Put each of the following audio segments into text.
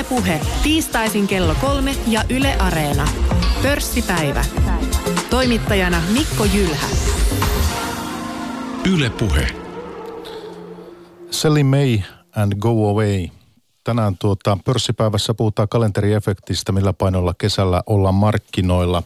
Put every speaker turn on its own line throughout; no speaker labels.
Ylepuhe tiistaisin kello kolme ja Yle Areena. Pörssipäivä. Toimittajana Mikko Jylhä.
Ylepuhe.
Sally May and Go Away. Tänään tuota, pörssipäivässä puhutaan kalenteriefektistä, millä painolla kesällä ollaan markkinoilla.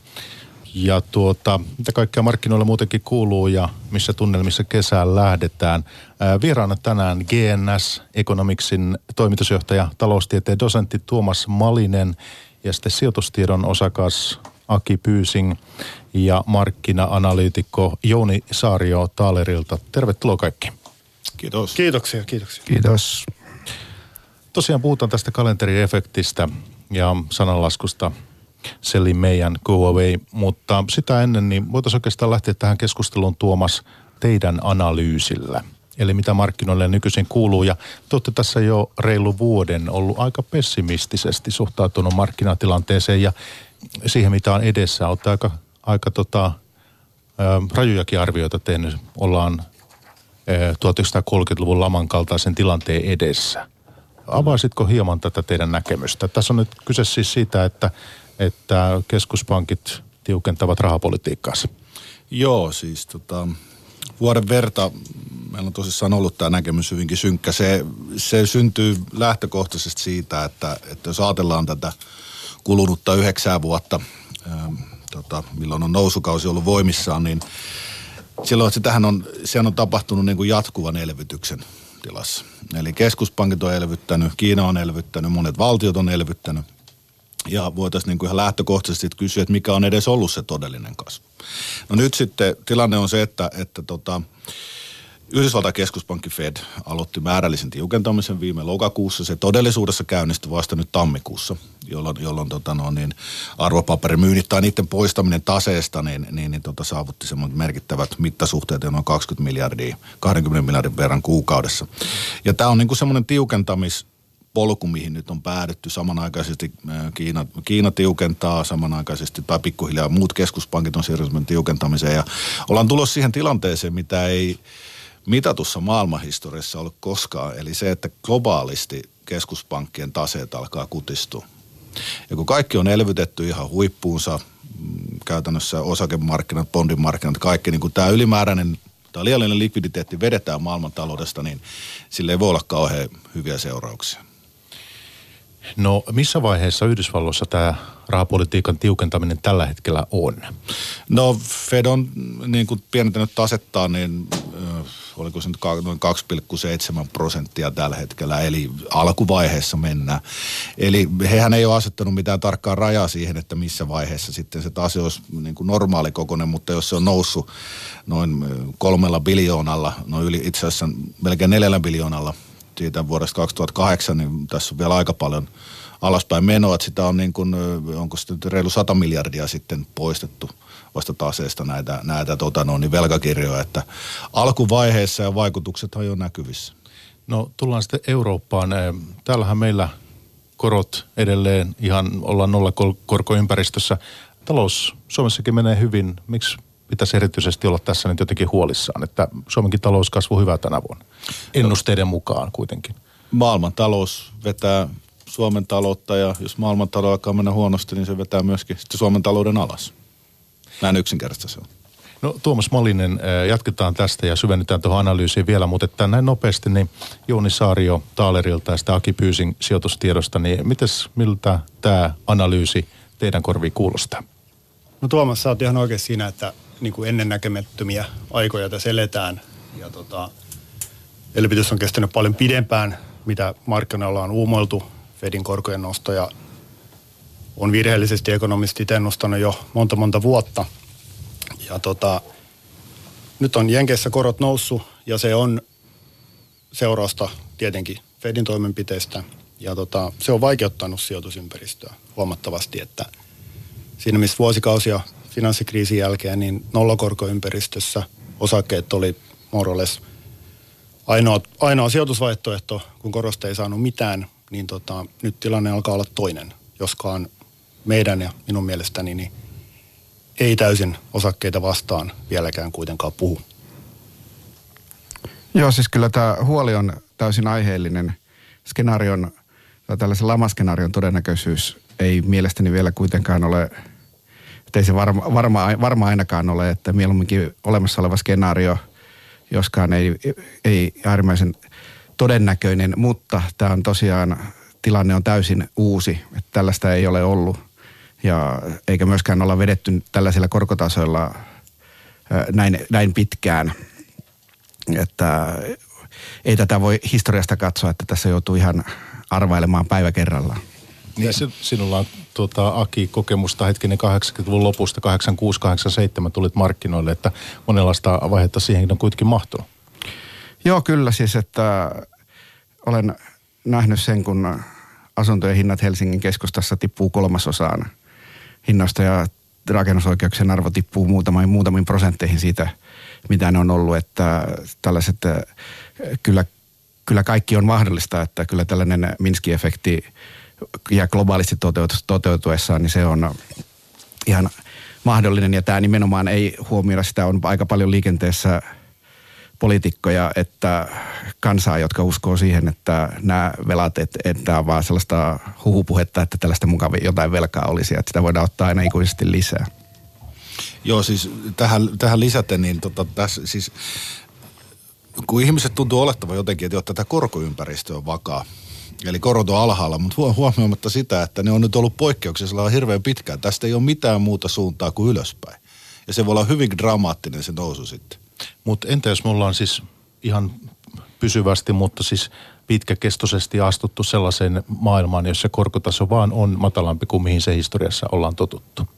Ja tuota, mitä kaikkea markkinoilla muutenkin kuuluu ja missä tunnelmissa kesään lähdetään. Ää, vieraana tänään GNS Economicsin toimitusjohtaja, taloustieteen dosentti Tuomas Malinen ja sitten sijoitustiedon osakas Aki Pyysing ja markkina-analyytikko Jouni Saario Taalerilta. Tervetuloa kaikki.
Kiitos.
Kiitoksia, kiitoksia.
Kiitos.
Tosiaan puhutaan tästä kalenteriefektistä ja sananlaskusta Seli meidän Go Away, mutta sitä ennen niin voitaisiin oikeastaan lähteä tähän keskusteluun Tuomas teidän analyysillä. Eli mitä markkinoille nykyisin kuuluu ja te olette tässä jo reilu vuoden ollut aika pessimistisesti suhtautunut markkinatilanteeseen ja siihen mitä on edessä. Olette aika, aika tota, rajujakin arvioita tehnyt. Ollaan 1930-luvun laman kaltaisen tilanteen edessä. Avaisitko hieman tätä teidän näkemystä? Tässä on nyt kyse siis siitä, että, että keskuspankit tiukentavat rahapolitiikkaansa.
Joo, siis tota, vuoden verta meillä on tosissaan ollut tämä näkemys hyvinkin synkkä. Se, se syntyy lähtökohtaisesti siitä, että, että jos ajatellaan tätä kulunutta yhdeksää vuotta, ää, tota, milloin on nousukausi ollut voimissaan, niin silloin sitähän on, sehän on tapahtunut niin kuin jatkuvan elvytyksen tilassa. Eli keskuspankit on elvyttänyt, Kiina on elvyttänyt, monet valtiot on elvyttänyt. Ja voitaisiin niin kuin ihan lähtökohtaisesti kysyä, että mikä on edes ollut se todellinen kasvu. No nyt sitten tilanne on se, että, että tota, Yhdysvaltain keskuspankki Fed aloitti määrällisen tiukentamisen viime lokakuussa. Se todellisuudessa käynnistyi vasta nyt tammikuussa, jolloin, jolloin tota no, niin arvopaperimyynnit tai niiden poistaminen taseesta niin, niin, niin tota, saavutti semmoiset merkittävät mittasuhteet, noin 20 miljardia, 20 miljardin verran kuukaudessa. Ja tämä on niin kuin semmoinen tiukentamis polku, mihin nyt on päädytty. Samanaikaisesti Kiina, Kiina tiukentaa, samanaikaisesti tai pikkuhiljaa muut keskuspankit on siirtynyt tiukentamiseen. Ja ollaan tulossa siihen tilanteeseen, mitä ei mitatussa maailmanhistoriassa ollut koskaan. Eli se, että globaalisti keskuspankkien taseet alkaa kutistua. Ja kun kaikki on elvytetty ihan huippuunsa, mm, käytännössä osakemarkkinat, bondimarkkinat, kaikki, niin kun tämä ylimääräinen tai liiallinen likviditeetti vedetään maailmantaloudesta, niin sille ei voi olla kauhean hyviä seurauksia.
No missä vaiheessa Yhdysvalloissa tämä rahapolitiikan tiukentaminen tällä hetkellä on?
No Fed on niin kuin pienentänyt tasettaan, niin äh, oliko se nyt noin 2,7 prosenttia tällä hetkellä, eli alkuvaiheessa mennään. Eli hehän ei ole asettanut mitään tarkkaa rajaa siihen, että missä vaiheessa sitten se tase olisi niin kuin normaali kokoinen, mutta jos se on noussut noin kolmella biljoonalla, no yli itse asiassa melkein neljällä biljoonalla siitä vuodesta 2008, niin tässä on vielä aika paljon alaspäin menoa, että sitä on niin kuin, onko se reilu 100 miljardia sitten poistettu vasta taseesta näitä, näitä tota no, niin velkakirjoja, että alkuvaiheessa ja vaikutukset on jo näkyvissä.
No tullaan sitten Eurooppaan. Täällähän meillä korot edelleen ihan ollaan nollakorkoympäristössä. Talous Suomessakin menee hyvin. Miksi pitäisi erityisesti olla tässä nyt jotenkin huolissaan, että Suomenkin talouskasvu hyvä tänä vuonna. Ennusteiden mukaan kuitenkin.
Maailman talous vetää Suomen taloutta ja jos maailman talous alkaa mennä huonosti, niin se vetää myöskin sitten Suomen talouden alas. Näin yksinkertaista se on.
No Tuomas Malinen, jatketaan tästä ja syvennytään tuohon analyysiin vielä, mutta että näin nopeasti, niin Jouni Saario Taalerilta ja sitä Aki Pyysin sijoitustiedosta, niin mites, miltä tämä analyysi teidän korviin kuulostaa?
No Tuomas, sä oot ihan oikein siinä, että niin kuin ennennäkemättömiä aikoja tässä eletään. Ja tota, elvytys on kestänyt paljon pidempään, mitä markkinoilla on uumoiltu. Fedin korkojen nostoja on virheellisesti ekonomistit ennustanut jo monta monta vuotta. Ja tota, nyt on Jenkeissä korot noussut ja se on seurausta tietenkin Fedin toimenpiteistä. Ja tota, se on vaikeuttanut sijoitusympäristöä huomattavasti, että siinä missä vuosikausia finanssikriisin jälkeen, niin nollakorkoympäristössä osakkeet oli morales ainoa, ainoa sijoitusvaihtoehto, kun korosta ei saanut mitään, niin tota, nyt tilanne alkaa olla toinen, joskaan meidän ja minun mielestäni niin ei täysin osakkeita vastaan vieläkään kuitenkaan puhu.
Joo, siis kyllä tämä huoli on täysin aiheellinen. Skenaarion
tällaisen lamaskenaarion todennäköisyys ei mielestäni vielä kuitenkaan ole, että ei se varma, varma, varma ainakaan ole, että mieluumminkin olemassa oleva skenaario, joskaan ei, ei äärimmäisen todennäköinen, mutta tämä on tosiaan, tilanne on täysin uusi, että tällaista ei ole ollut ja eikä myöskään olla vedetty tällaisilla korkotasoilla näin, näin pitkään, että ei tätä voi historiasta katsoa, että tässä joutuu ihan arvailemaan päivä kerrallaan.
Niin, sinulla on tuota, Aki kokemusta hetkinen 80-luvun lopusta, 86-87 tulit markkinoille, että monenlaista vaihetta siihen on kuitenkin mahtunut.
Joo, kyllä siis, että olen nähnyt sen, kun asuntojen hinnat Helsingin keskustassa tippuu kolmasosaan hinnoista ja rakennusoikeuksien arvo tippuu muutamiin, muutamiin prosentteihin siitä, mitä ne on ollut, että tällaiset, kyllä, kyllä kaikki on mahdollista, että kyllä tällainen Minski-efekti ja globaalisti toteutuessaan, niin se on ihan mahdollinen ja tämä nimenomaan ei huomioida sitä, on aika paljon liikenteessä – poliitikkoja että kansaa, jotka uskoo siihen, että nämä velat, että, että on vaan sellaista huhupuhetta, että tällaista mukavia jotain velkaa olisi, että sitä voidaan ottaa aina ikuisesti lisää.
Joo, siis tähän, tähän lisäten, niin tota, tässä siis kun ihmiset tuntuu olettavan jotenkin, että jo tätä korkoympäristö on vakaa, Eli korot on alhaalla, mutta huomioimatta sitä, että ne on nyt ollut poikkeuksella hirveän pitkään. Tästä ei ole mitään muuta suuntaa kuin ylöspäin. Ja se voi olla hyvin dramaattinen se nousu sitten.
Mutta entä jos me ollaan siis ihan pysyvästi, mutta siis pitkäkestoisesti astuttu sellaiseen maailmaan, jossa korkotaso vaan on matalampi kuin mihin se historiassa ollaan totuttu?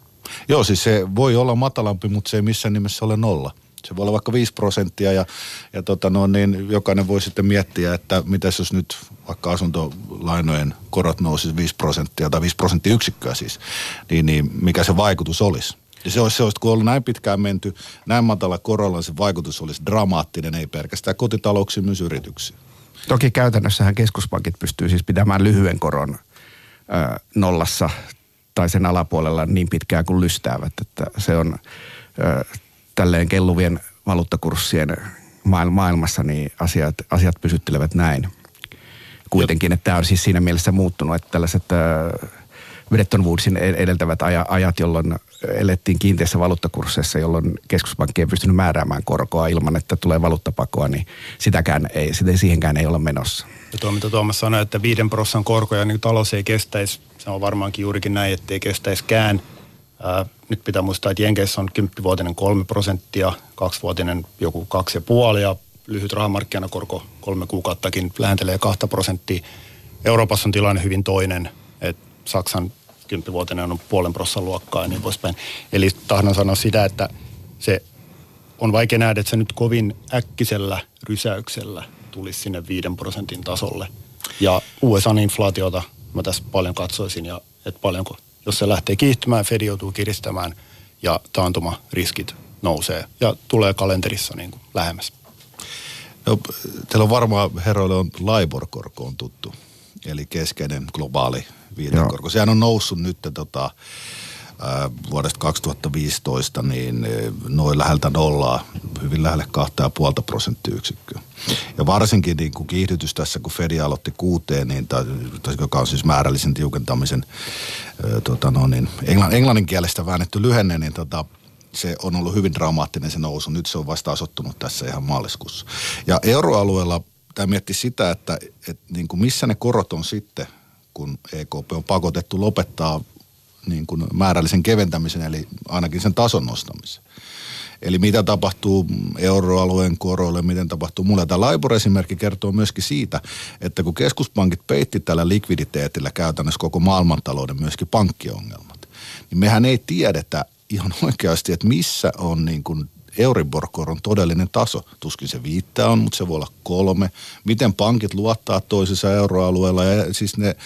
Joo, siis se voi olla matalampi, mutta se ei missään nimessä ole nolla. Se voi olla vaikka 5 prosenttia ja, ja tota no, niin jokainen voi sitten miettiä, että mitä jos nyt vaikka asuntolainojen korot nousisi 5 prosenttia tai 5 prosenttiyksikköä siis, niin, niin mikä se vaikutus olisi. Ja se olisi, se olisi, kun ollut näin pitkään menty, näin matala korolla, se vaikutus olisi dramaattinen, ei pelkästään kotitalouksiin, myös yrityksiin.
Toki käytännössähän keskuspankit pystyy siis pitämään lyhyen koron ö, nollassa tai sen alapuolella niin pitkään kuin lystäävät, että se on ö, tälleen kelluvien valuuttakurssien maailmassa niin asiat, asiat pysyttelevät näin. Kuitenkin, että tämä on siis siinä mielessä muuttunut, että tällaiset ö, Bretton Woodsin edeltävät ajat, jolloin elettiin kiinteissä valuuttakursseissa, jolloin keskuspankki ei pystynyt määräämään korkoa ilman, että tulee valuuttapakoa, niin sitäkään ei, sitä siihenkään ei ole menossa.
Ja tuo, mitä Tuomas sanoi, että viiden prossan korkoja niin talous ei kestäisi, se on varmaankin juurikin näin, että ei kestäisikään. Nyt pitää muistaa, että Jenkeissä on kymppivuotinen kolme prosenttia, kaksivuotinen joku kaksi ja puoli ja lyhyt rahamarkkinakorko kolme kuukauttakin lähentelee kahta prosenttia. Euroopassa on tilanne hyvin toinen, että Saksan kymppivuotinen on puolen prossan luokkaa ja niin poispäin. Eli tahdon sanoa sitä, että se on vaikea nähdä, että se nyt kovin äkkisellä rysäyksellä tulisi sinne viiden prosentin tasolle. Ja USA-inflaatiota mä tässä paljon katsoisin ja että paljonko, jos se lähtee kiihtymään, Fed joutuu kiristämään ja taantuma-riskit nousee ja tulee kalenterissa niin kuin lähemmäs.
No, teillä on varmaan herroille on LIBOR-korko on tuttu, eli keskeinen globaali viitekorko. Sehän on noussut nyt tota, vuodesta 2015 niin noin läheltä nollaa, hyvin lähelle 2,5 prosenttiyksikköä. Ja varsinkin niin kuin kiihdytys tässä, kun Fedi aloitti kuuteen, niin, tai, joka on siis määrällisen tiukentamisen tota no, niin, englann, englannin kielestä väännetty lyhenne, niin tota, se on ollut hyvin dramaattinen se nousu. Nyt se on vasta asottunut tässä ihan maaliskuussa. Ja euroalueella tämä mietti sitä, että, että niin kuin missä ne korot on sitten kun EKP on pakotettu lopettaa niin kuin määrällisen keventämisen, eli ainakin sen tason nostamisen. Eli mitä tapahtuu euroalueen koroille, miten tapahtuu mulle. Tämä Laibor-esimerkki kertoo myöskin siitä, että kun keskuspankit peitti tällä likviditeetillä käytännössä koko maailmantalouden myöskin pankkiongelmat, niin mehän ei tiedetä ihan oikeasti, että missä on niin kuin Euribor-koron todellinen taso. Tuskin se viittää on, mutta se voi olla kolme. Miten pankit luottaa toisissa euroalueella. Ja siis ne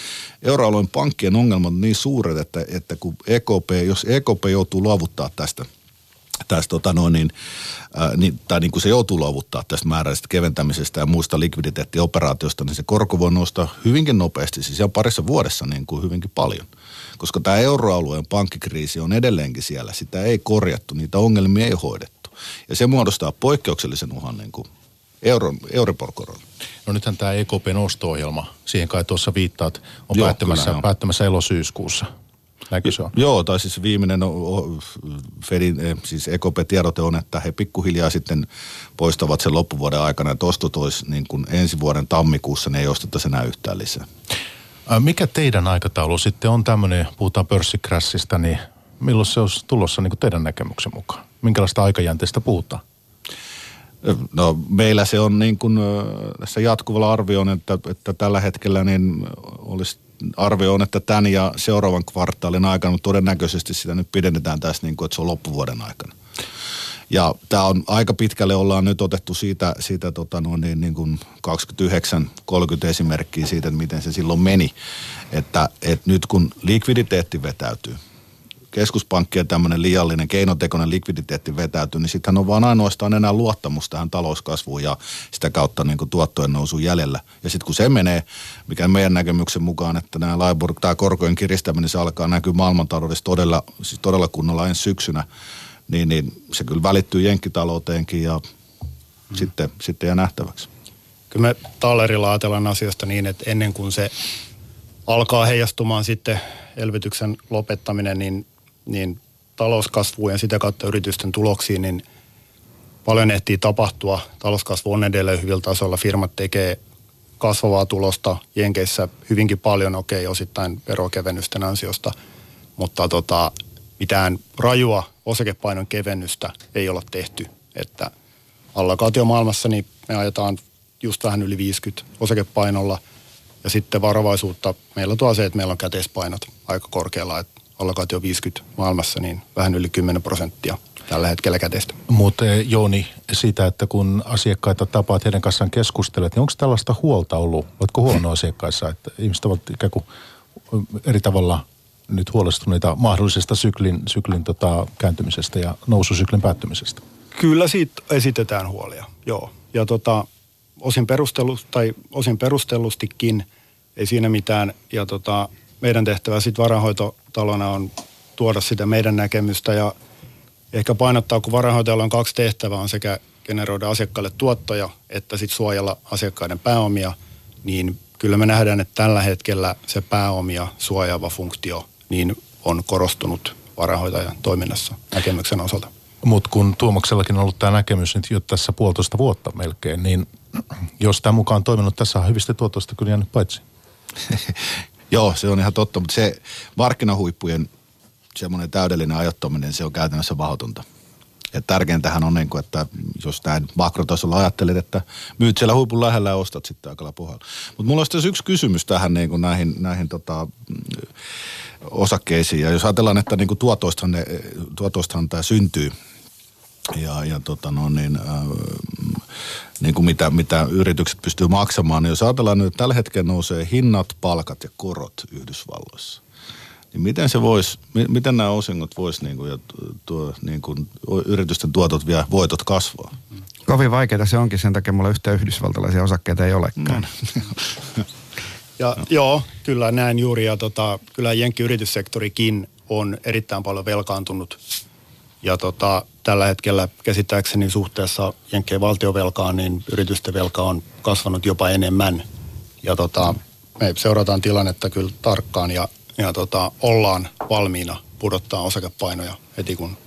euroalueen pankkien ongelmat on niin suuret, että, että kun EKP, jos EKP joutuu luovuttaa tästä tästä tota noin, niin, ää, niin, tai niin kuin se joutuu luovuttaa tästä määräisestä keventämisestä ja muista likviditeettioperaatiosta, niin se korko voi nousta hyvinkin nopeasti, siis ihan parissa vuodessa niin kuin hyvinkin paljon. Koska tämä euroalueen pankkikriisi on edelleenkin siellä, sitä ei korjattu, niitä ongelmia ei hoidettu. Ja se muodostaa poikkeuksellisen uhan niin kuin Euro, Euribor-korolla.
No nythän tämä EKPn osto-ohjelma, siihen kai tuossa viittaat, on
Joo,
päättämässä,
kyllä,
päättämässä elosyyskuussa. Näinkö se on?
Joo, tai siis viimeinen Fedin, eh, siis EKP-tiedote on, että he pikkuhiljaa sitten poistavat sen loppuvuoden aikana, että ostot olisi niin kuin ensi vuoden tammikuussa, ne ei ostettaisi enää yhtään lisää.
Ää, Mikä teidän aikataulu sitten on tämmöinen, puhutaan pörssikrassista, niin milloin se olisi tulossa niin kuin teidän näkemyksen mukaan? Minkälaista aikajänteestä puhutaan?
No meillä se on niin kuin tässä jatkuvalla arvioon, että, että tällä hetkellä niin olisi arvio on, että tämän ja seuraavan kvartaalin aikana, mutta todennäköisesti sitä nyt pidennetään tässä niin kuin, että se on loppuvuoden aikana. Ja tämä on aika pitkälle ollaan nyt otettu siitä, siitä tota no, niin, niin kuin 29-30 esimerkkiä siitä, että miten se silloin meni. Että, että nyt kun likviditeetti vetäytyy, keskuspankkien tämmöinen liiallinen keinotekoinen likviditeetti vetäytyy, niin sittenhän on vaan ainoastaan enää luottamus tähän talouskasvuun ja sitä kautta niin kuin tuottojen nousun jäljellä. Ja sitten kun se menee, mikä meidän näkemyksen mukaan, että nämä LIBOR, tämä korkojen kiristäminen, se alkaa näkyä maailmantaloudessa todella, siis todella kunnolla ensi syksynä, niin, niin se kyllä välittyy jenkkitalouteenkin ja mm. sitten, sitten jää nähtäväksi.
Kyllä me Tallerilla ajatellaan asiasta niin, että ennen kuin se alkaa heijastumaan sitten elvytyksen lopettaminen, niin, niin talouskasvuun ja sitä kautta yritysten tuloksiin, niin paljon ehtii tapahtua. Talouskasvu on edelleen hyvillä tasolla. Firmat tekee kasvavaa tulosta. Jenkeissä hyvinkin paljon, okei, osittain verokevennysten ansiosta, mutta tota, mitään rajua osakepainon kevennystä ei olla tehty. Että allokaatiomaailmassa niin me ajetaan just vähän yli 50 osakepainolla ja sitten varovaisuutta. Meillä tuo se, että meillä on käteispainot aika korkealla, että allokaatio 50 maailmassa, niin vähän yli 10 prosenttia tällä hetkellä käteistä.
Mutta Jooni, siitä, että kun asiakkaita tapaat heidän kanssaan keskustelet, niin onko tällaista huolta ollut? Oletko huono asiakkaissa, että ihmiset ovat ikään kuin eri tavalla nyt huolestuneita mahdollisesta syklin, syklin tota, kääntymisestä ja noususyklin päättymisestä?
Kyllä siitä esitetään huolia, joo. Ja tota, osin, perustelu, tai osin perustellustikin, ei siinä mitään. Ja tota, meidän tehtävä sitten varainhoitotalona on tuoda sitä meidän näkemystä ja ehkä painottaa, kun varainhoitajalla on kaksi tehtävää, on sekä generoida asiakkaille tuottoja, että sitten suojella asiakkaiden pääomia, niin kyllä me nähdään, että tällä hetkellä se pääomia suojaava funktio niin on korostunut varainhoitajan toiminnassa näkemyksen osalta.
Mutta kun Tuomaksellakin on ollut tämä näkemys nyt jo tässä puolitoista vuotta melkein, niin jos tämä mukaan on toiminut, tässä on hyvistä tuotosta kyllä jäänyt paitsi.
Joo, se on ihan totta, mutta se markkinahuippujen semmoinen täydellinen ajattominen, se on käytännössä mahdotonta. Ja tärkeintähän on, niin kuin, että jos näin makrotasolla ajattelet, että myyt siellä huipun lähellä ja ostat sitten aikalla pohjalla. Mutta mulla olisi yksi kysymys tähän niin kuin näihin, näihin tota, osakkeisiin. Ja jos ajatellaan, että niin kuin tuotoistahan, ne, tuotoistahan tämä syntyy, ja, ja tota no niin, äh, niin kuin mitä, mitä yritykset pystyy maksamaan, niin jos ajatellaan nyt, että tällä hetkellä nousee hinnat, palkat ja korot Yhdysvalloissa, niin miten se vois, mi- miten nämä osingot vois niin kuin, ja tuo, niin kuin, yritysten tuotot vielä voitot kasvaa?
Kovin vaikeaa se onkin, sen takia mulla yhtään yhdysvaltalaisia osakkeita ei olekaan.
Ja joo, kyllä näin juuri. Ja tota, kyllä jenkkiyrityssektorikin on erittäin paljon velkaantunut. Ja tota, tällä hetkellä käsittääkseni suhteessa jenkkien valtiovelkaan, niin yritysten velka on kasvanut jopa enemmän. Ja tota, me seurataan tilannetta kyllä tarkkaan ja, ja tota, ollaan valmiina pudottaa osakepainoja heti kun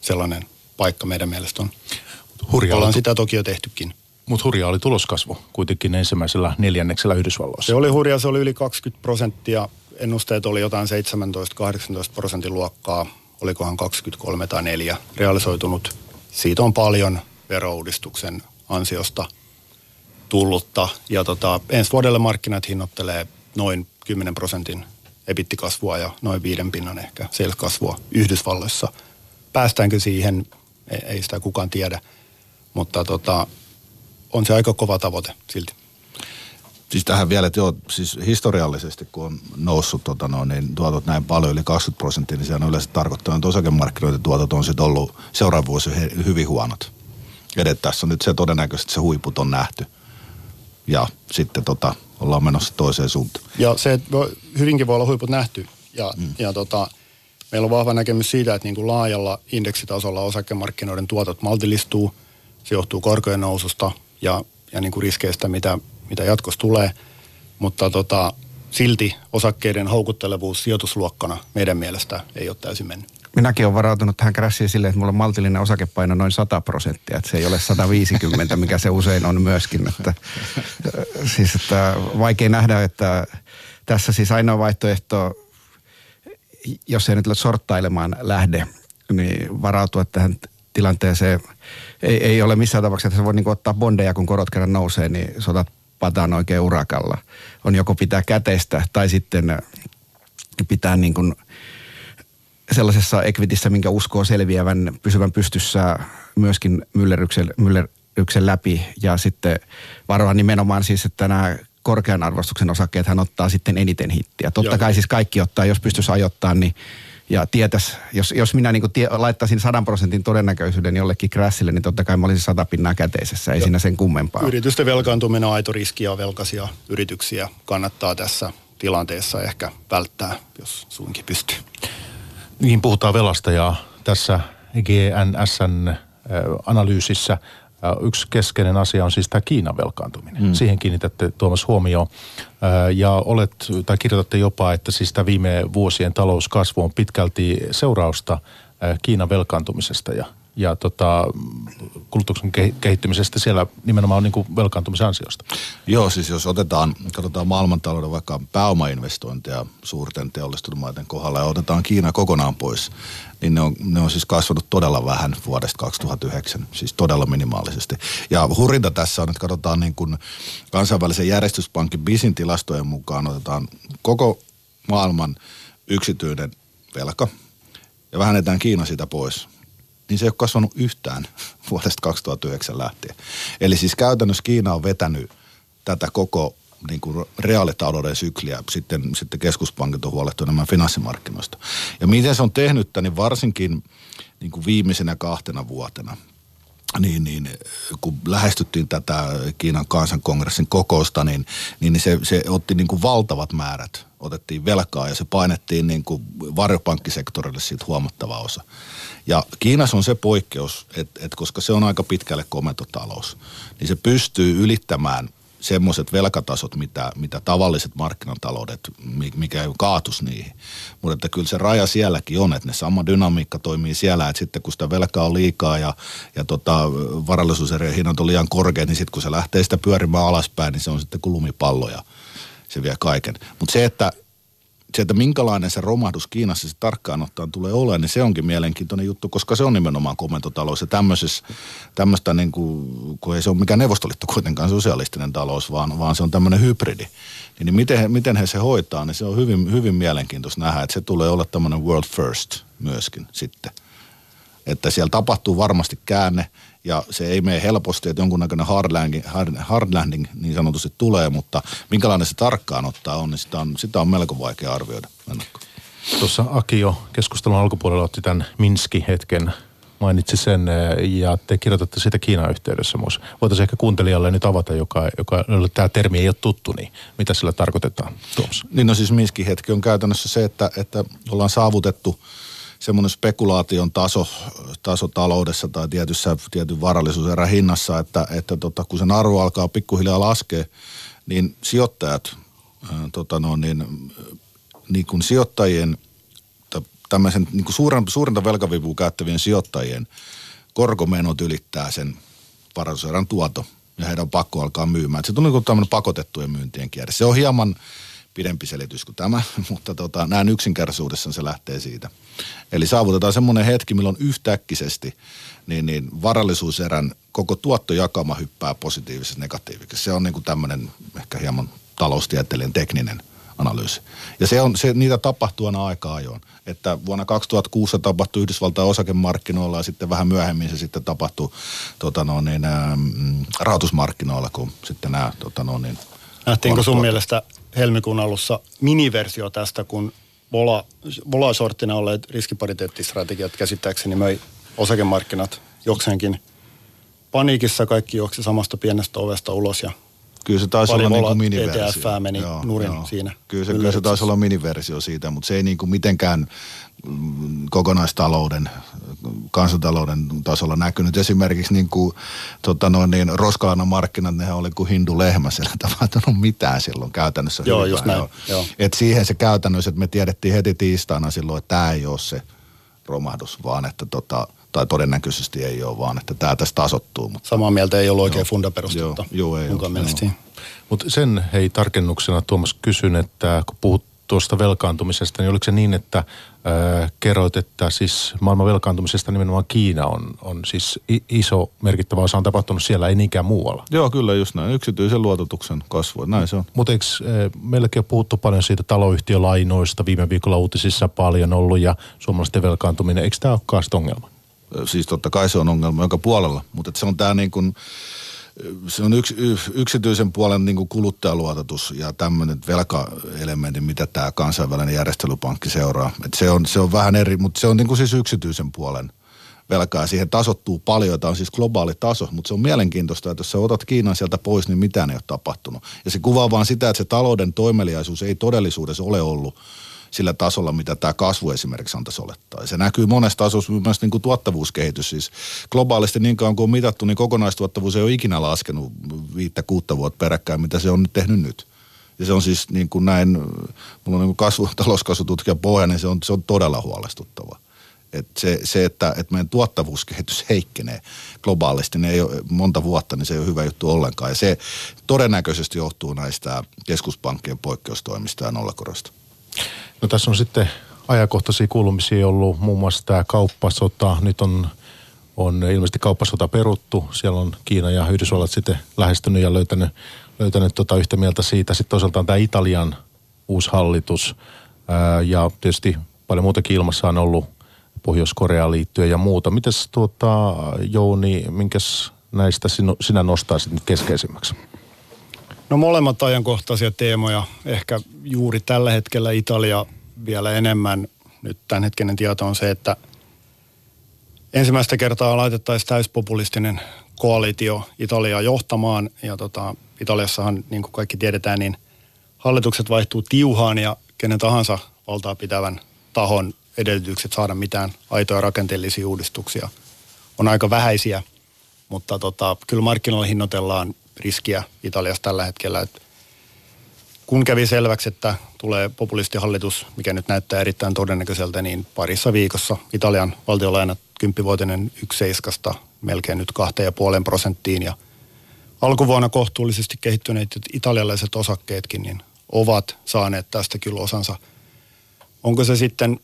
sellainen paikka meidän mielestä on.
Hurjaa
Ollaan sitä toki jo tehtykin.
mutta hurjaa oli tuloskasvu kuitenkin ensimmäisellä neljänneksellä Yhdysvalloissa.
Se oli hurja, se oli yli 20 prosenttia. Ennusteet oli jotain 17-18 prosentin luokkaa. Olikohan 23 tai 4 realisoitunut. Siitä on paljon verouudistuksen ansiosta tullutta. Ja tota, ensi vuodelle markkinat hinnoittelee noin 10 prosentin ebittikasvua ja noin viiden pinnan ehkä sales-kasvua Yhdysvalloissa. Päästäänkö siihen, ei sitä kukaan tiedä. Mutta tota, on se aika kova tavoite silti.
Siis tähän vielä, että joo, siis historiallisesti kun on noussut tota no, niin tuotot näin paljon, yli 20 prosenttia, niin sehän on yleensä tarkoittanut, että osakemarkkinoiden tuotot on sitten ollut seuraavan vuosi hy- hyvin huonot. Eli tässä on nyt se todennäköisesti se huiput on nähty. Ja sitten tota, ollaan menossa toiseen suuntaan.
Ja se että hyvinkin voi olla huiput nähty. Ja, mm. ja tota, meillä on vahva näkemys siitä, että niin kuin laajalla indeksitasolla osakemarkkinoiden tuotot maltillistuu. Se johtuu korkojen noususta ja, ja niin kuin riskeistä, mitä, mitä jatkossa tulee. Mutta tota, silti osakkeiden houkuttelevuus sijoitusluokkana meidän mielestä ei ole täysin mennyt.
Minäkin olen varautunut tähän krässiin silleen, että mulla on maltillinen osakepaino noin 100 prosenttia, että se ei ole 150, mikä se usein on myöskin. Että, siis että vaikea nähdä, että tässä siis ainoa vaihtoehto, jos ei nyt sorttailemaan lähde, niin varautua tähän tilanteeseen. Ei, ei ole missään tapauksessa, että se voi niin ottaa bondeja, kun korot kerran nousee, niin sotat pataan oikein urakalla. On joko pitää käteistä tai sitten pitää niin kuin sellaisessa equitissä, minkä uskoo selviävän, pysyvän pystyssä myöskin myllerryksen, myllerryksen läpi ja sitten varoa nimenomaan siis, että nämä korkean arvostuksen osakkeet hän ottaa sitten eniten hittiä. Totta Joo. kai siis kaikki ottaa, jos pystyisi ajoittamaan, niin ja tietäisi, jos, jos minä niin tie, laittaisin sadan prosentin todennäköisyyden jollekin crashille, niin totta kai mä olisin sata pinnaa käteisessä, ei Joo. siinä sen kummempaa.
Yritysten velkaantuminen on aito riski ja velkaisia yrityksiä kannattaa tässä tilanteessa ehkä välttää, jos suinkin pystyy.
Niin puhutaan velasta ja tässä GNSn analyysissä Yksi keskeinen asia on siis tämä Kiinan velkaantuminen. Mm. Siihen kiinnitätte Tuomas huomioon. Ja olet, tai kirjoitatte jopa, että siis tämä viime vuosien talouskasvu on pitkälti seurausta Kiinan velkaantumisesta ja ja tota, kulutuksen kehittymisestä siellä nimenomaan on niin kuin velkaantumisen ansiosta.
Joo, siis jos otetaan, katsotaan maailmantalouden vaikka pääomainvestointeja suurten teollistumaiden kohdalla ja otetaan Kiina kokonaan pois, niin ne on, ne on siis kasvanut todella vähän vuodesta 2009, siis todella minimaalisesti. Ja hurinta tässä on, että katsotaan niin kuin kansainvälisen järjestyspankin BISin tilastojen mukaan, otetaan koko maailman yksityinen velka ja vähennetään Kiina sitä pois niin se ei ole kasvanut yhtään vuodesta 2009 lähtien. Eli siis käytännössä Kiina on vetänyt tätä koko niin kuin reaalitalouden sykliä, sitten, sitten keskuspankit on huolehtunut enemmän finanssimarkkinoista. Ja miten se on tehnyt, niin varsinkin niin kuin viimeisenä kahtena vuotena, niin, niin kun lähestyttiin tätä Kiinan kansankongressin kokousta, niin, niin se, se otti niin kuin valtavat määrät, otettiin velkaa ja se painettiin niin kuin varjopankkisektorille siitä huomattava osa. Ja Kiinassa on se poikkeus, että, että koska se on aika pitkälle komentotalous, niin se pystyy ylittämään semmoiset velkatasot, mitä, mitä tavalliset markkinataloudet, mikä ei kaatus niihin. Mutta että kyllä se raja sielläkin on, että ne sama dynamiikka toimii siellä, että sitten kun sitä velkaa on liikaa ja, ja tota, varallisuuserien hinnat on liian korkeat, niin sitten kun se lähtee sitä pyörimään alaspäin, niin se on sitten kuin lumipallo ja se vie kaiken. Mutta se, että se, että minkälainen se romahdus Kiinassa se tarkkaan ottaen tulee olemaan, niin se onkin mielenkiintoinen juttu, koska se on nimenomaan komentotalous. Ja tämmöistä, niin kuin, kun ei se ole mikään neuvostoliitto kuitenkaan sosialistinen talous, vaan, vaan se on tämmöinen hybridi. Niin, niin miten, miten he se hoitaa, niin se on hyvin, hyvin mielenkiintoista nähdä, että se tulee olla tämmöinen world first myöskin sitten. Että siellä tapahtuu varmasti käänne ja se ei mene helposti, että jonkunnäköinen hard landing, hard, hard landing niin sanotusti tulee, mutta minkälainen se tarkkaan ottaa on, niin sitä on, sitä on melko vaikea arvioida.
Tuossa Aki jo keskustelun alkupuolella otti tämän Minski-hetken mainitsi sen ja te kirjoitatte sitä Kiinan yhteydessä myös. Voitaisiin ehkä kuuntelijalle nyt avata, joka, joka tämä termi ei ole tuttu, niin mitä sillä tarkoitetaan Tuomas?
Niin no siis Minskin hetki on käytännössä se, että, että ollaan saavutettu – semmoinen spekulaation taso, taso taloudessa tai tietyssä, tietyn varallisuuserän hinnassa, että, että tota, kun sen arvo alkaa pikkuhiljaa laskea, niin sijoittajat, tota no, niin, niin kuin sijoittajien, tämmöisen niin kuin suuren, suurinta velkavivua käyttävien sijoittajien korkomenot ylittää sen varallisuuserän tuoto ja heidän on pakko alkaa myymään. se tulee niin tämmöinen pakotettujen myyntien kierre. Se on hieman pidempi selitys kuin tämä, mutta tota, näin yksinkertaisuudessaan se lähtee siitä. Eli saavutetaan semmoinen hetki, milloin yhtäkkisesti niin, niin varallisuuserän koko tuottojakama hyppää positiivisesti negatiiviseksi. Se on niin kuin tämmöinen ehkä hieman taloustieteellinen tekninen analyysi. Ja se on, se, niitä tapahtuu aina aika ajoin. Että vuonna 2006 se tapahtui Yhdysvaltain osakemarkkinoilla ja sitten vähän myöhemmin se sitten tapahtui tota no, niin, ä, rahoitusmarkkinoilla, kun sitten nämä tota no, niin,
Nähtiinkö sun mielestä helmikuun alussa miniversio tästä, kun vola, vola-sorttina olleet riskipariteettistrategiat käsittääkseni möi osakemarkkinat jokseenkin paniikissa. Kaikki juoksi samasta pienestä ovesta ulos ja
Kyllä se taisi olla niin kuin miniversio.
ETF meni joo, nurin joo. siinä.
Kyllä se, kyllä se taisi olla miniversio siitä, mutta se ei niin kuin mitenkään mm, kokonaistalouden, kansantalouden tasolla näkynyt. Esimerkiksi niin kuin, tota noin, niin roskalainen markkinat, nehän oli kuin hindu lehmä, siellä tapahtunut mitään silloin käytännössä.
Joo, just näin.
Joo. Et siihen se käytännössä, että me tiedettiin heti tiistaina silloin, että tämä ei ole se romahdus, vaan että tota, tai todennäköisesti ei ole, vaan että tämä tässä tasottuu. Mutta...
Samaa mieltä ei ollut oikein fundaperustetta.
Joo, joo, ei ole.
Mutta sen hei tarkennuksena Tuomas kysyn, että kun puhut tuosta velkaantumisesta, niin oliko se niin, että ää, kerroit, että siis maailman velkaantumisesta nimenomaan Kiina on, on siis iso merkittävä osa on tapahtunut siellä, ei niinkään muualla?
Joo, kyllä just näin. Yksityisen luototuksen kasvu, näin se on.
Mutta eikö meilläkin ole puhuttu paljon siitä taloyhtiölainoista, viime viikolla uutisissa paljon ollut ja suomalaisten velkaantuminen, eikö tämä olekaan ongelma?
Siis totta kai se on ongelma joka puolella, mutta se on tämä niin kuin, se on yks, yksityisen puolen niin kuluttajaluototus ja tämmöinen velkaelementti, mitä tämä kansainvälinen järjestelypankki seuraa. Et se, on, se on vähän eri, mutta se on niin kuin siis yksityisen puolen velkaa. Siihen tasottuu paljon, tämä on siis globaali taso, mutta se on mielenkiintoista, että jos sä otat Kiinan sieltä pois, niin mitään ei ole tapahtunut. Ja se kuvaa vaan sitä, että se talouden toimeliaisuus ei todellisuudessa ole ollut sillä tasolla, mitä tämä kasvu esimerkiksi antaisi olettaa. Ja se näkyy monesta tasossa myös niin kuin tuottavuuskehitys. Siis globaalisti niin kauan kuin on mitattu, niin kokonaistuottavuus ei ole ikinä laskenut viittä kuutta vuotta peräkkäin, mitä se on nyt tehnyt nyt. Ja se on siis niin kuin näin, mulla on niin kuin kasvu, talouskasvututkija pohja, niin se on, se on todella huolestuttava. Et se, se että, että meidän tuottavuuskehitys heikkenee globaalisti, niin ei ole monta vuotta, niin se ei ole hyvä juttu ollenkaan. Ja se todennäköisesti johtuu näistä keskuspankkien poikkeustoimista ja nollakorosta.
No tässä on sitten ajankohtaisia kuulumisia ollut muun muassa tämä kauppasota. Nyt on, on ilmeisesti kauppasota peruttu. Siellä on Kiina ja Yhdysvallat sitten lähestynyt ja löytänyt, löytänyt tota yhtä mieltä siitä. Sitten toisaalta on tämä Italian uusi hallitus ää, ja tietysti paljon muutakin ilmassa on ollut Pohjois-Koreaan liittyen ja muuta. Mites tuota, Jouni, minkäs näistä sinä nostaisit nyt keskeisimmäksi?
No molemmat ajankohtaisia teemoja. Ehkä juuri tällä hetkellä Italia vielä enemmän. Nyt tämänhetkinen tieto on se, että ensimmäistä kertaa laitettaisiin täyspopulistinen koalitio Italiaa johtamaan. Ja tota, Italiassahan, niin kuin kaikki tiedetään, niin hallitukset vaihtuu tiuhaan ja kenen tahansa valtaa pitävän tahon edellytykset saada mitään aitoja rakenteellisia uudistuksia on aika vähäisiä. Mutta tota, kyllä markkinoilla hinnoitellaan riskiä Italiassa tällä hetkellä. että kun kävi selväksi, että tulee populistihallitus, mikä nyt näyttää erittäin todennäköiseltä, niin parissa viikossa Italian valtiolainat kymppivuotinen seiskasta melkein nyt puolen prosenttiin ja alkuvuonna kohtuullisesti kehittyneet italialaiset osakkeetkin niin ovat saaneet tästä kyllä osansa. Onko se sitten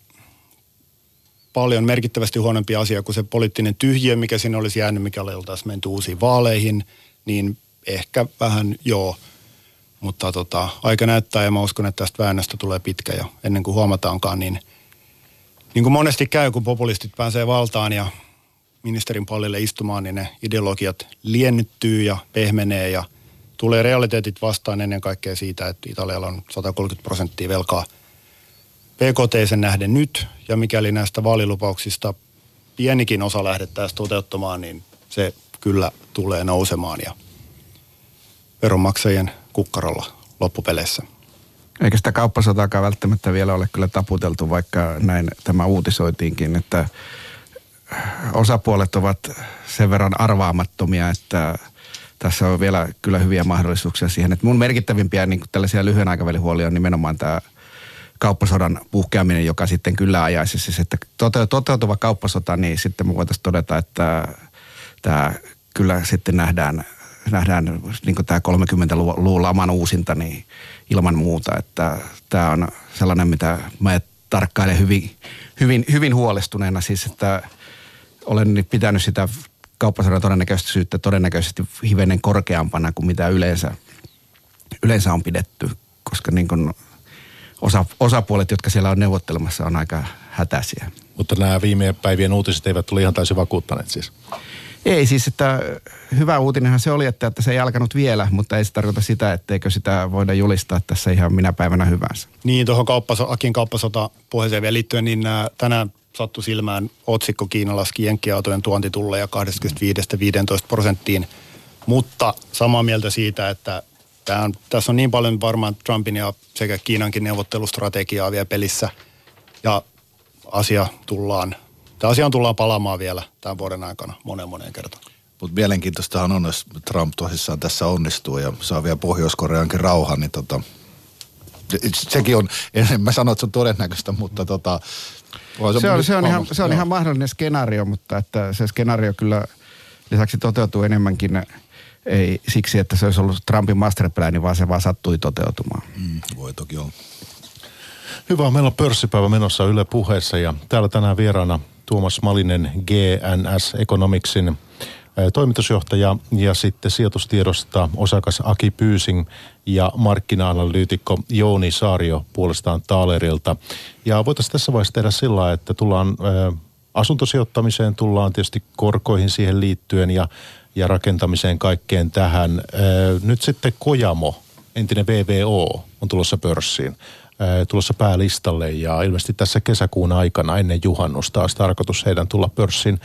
paljon merkittävästi huonompi asia kuin se poliittinen tyhjiö, mikä sinne olisi jäänyt, mikä oltaisiin menty uusiin vaaleihin, niin ehkä vähän joo. Mutta tota, aika näyttää ja mä uskon, että tästä väännöstä tulee pitkä ja ennen kuin huomataankaan, niin niin kuin monesti käy, kun populistit pääsee valtaan ja ministerin pallille istumaan, niin ne ideologiat liennyttyy ja pehmenee ja tulee realiteetit vastaan ennen kaikkea siitä, että Italialla on 130 prosenttia velkaa PKT sen nähden nyt ja mikäli näistä vaalilupauksista pienikin osa lähdettäisiin toteuttamaan, niin se kyllä tulee nousemaan ja veronmaksajien kukkarolla loppupeleissä.
Eikä sitä kauppasotaakaan välttämättä vielä ole kyllä taputeltu, vaikka näin tämä uutisoitiinkin, että osapuolet ovat sen verran arvaamattomia, että tässä on vielä kyllä hyviä mahdollisuuksia siihen. Että mun merkittävimpiä niin tällaisia lyhyen aikavälin huolia on nimenomaan tämä kauppasodan puhkeaminen, joka sitten kyllä ajaisi siis, että toteutuva kauppasota, niin sitten me voitaisiin todeta, että tämä kyllä sitten nähdään nähdään niin tämä 30-luvun laman uusinta niin ilman muuta, että tämä on sellainen, mitä mä tarkkailen hyvin, hyvin, hyvin huolestuneena siis, että olen pitänyt sitä kauppasodan todennäköisyyttä todennäköisesti hivenen korkeampana kuin mitä yleensä, yleensä on pidetty, koska niin kuin osa, osapuolet, jotka siellä on neuvottelemassa, on aika hätäisiä.
Mutta nämä viime päivien uutiset eivät tule ihan täysin vakuuttaneet siis.
Ei siis, että hyvä uutinenhan se oli, että, että se ei alkanut vielä, mutta ei se tarkoita sitä, etteikö sitä voida julistaa tässä ihan minä päivänä hyvänsä.
Niin, tuohon kauppaso, Akin kauppasota puheeseen vielä liittyen, niin ää, äh, tänään sattui silmään otsikko Kiina laski jenkkiautojen tuontitulleja 25-15 prosenttiin, mutta samaa mieltä siitä, että Tämä on, tässä on niin paljon varmaan Trumpin ja sekä Kiinankin neuvottelustrategiaa vielä pelissä. Ja asia tullaan, tämä asia tullaan palaamaan vielä tämän vuoden aikana monen monen kertaan.
Mutta mielenkiintoistahan on, jos Trump tosissaan tässä onnistuu ja saa vielä Pohjois-Koreankin rauhan, niin tota, sekin on, en mä sano, että se on todennäköistä, mutta tota,
se, se, on, se, on, ihan, se on ihan mahdollinen skenaario, mutta että se skenaario kyllä lisäksi toteutuu enemmänkin ei siksi, että se olisi ollut Trumpin masterplan, vaan se vaan sattui toteutumaan.
Mm, voi toki olla.
Hyvä, meillä on pörssipäivä menossa Yle puheessa ja täällä tänään vieraana Tuomas Malinen GNS Economicsin toimitusjohtaja ja sitten sijoitustiedosta osakas Aki Pyysing ja markkina-analyytikko Jouni Saario puolestaan Taalerilta. Ja voitaisiin tässä vaiheessa tehdä sillä että tullaan asuntosijoittamiseen, tullaan tietysti korkoihin siihen liittyen ja, ja rakentamiseen kaikkeen tähän. Nyt sitten Kojamo, entinen VVO, on tulossa pörssiin tulossa päälistalle ja ilmeisesti tässä kesäkuun aikana ennen juhannusta olisi tarkoitus heidän tulla pörssin.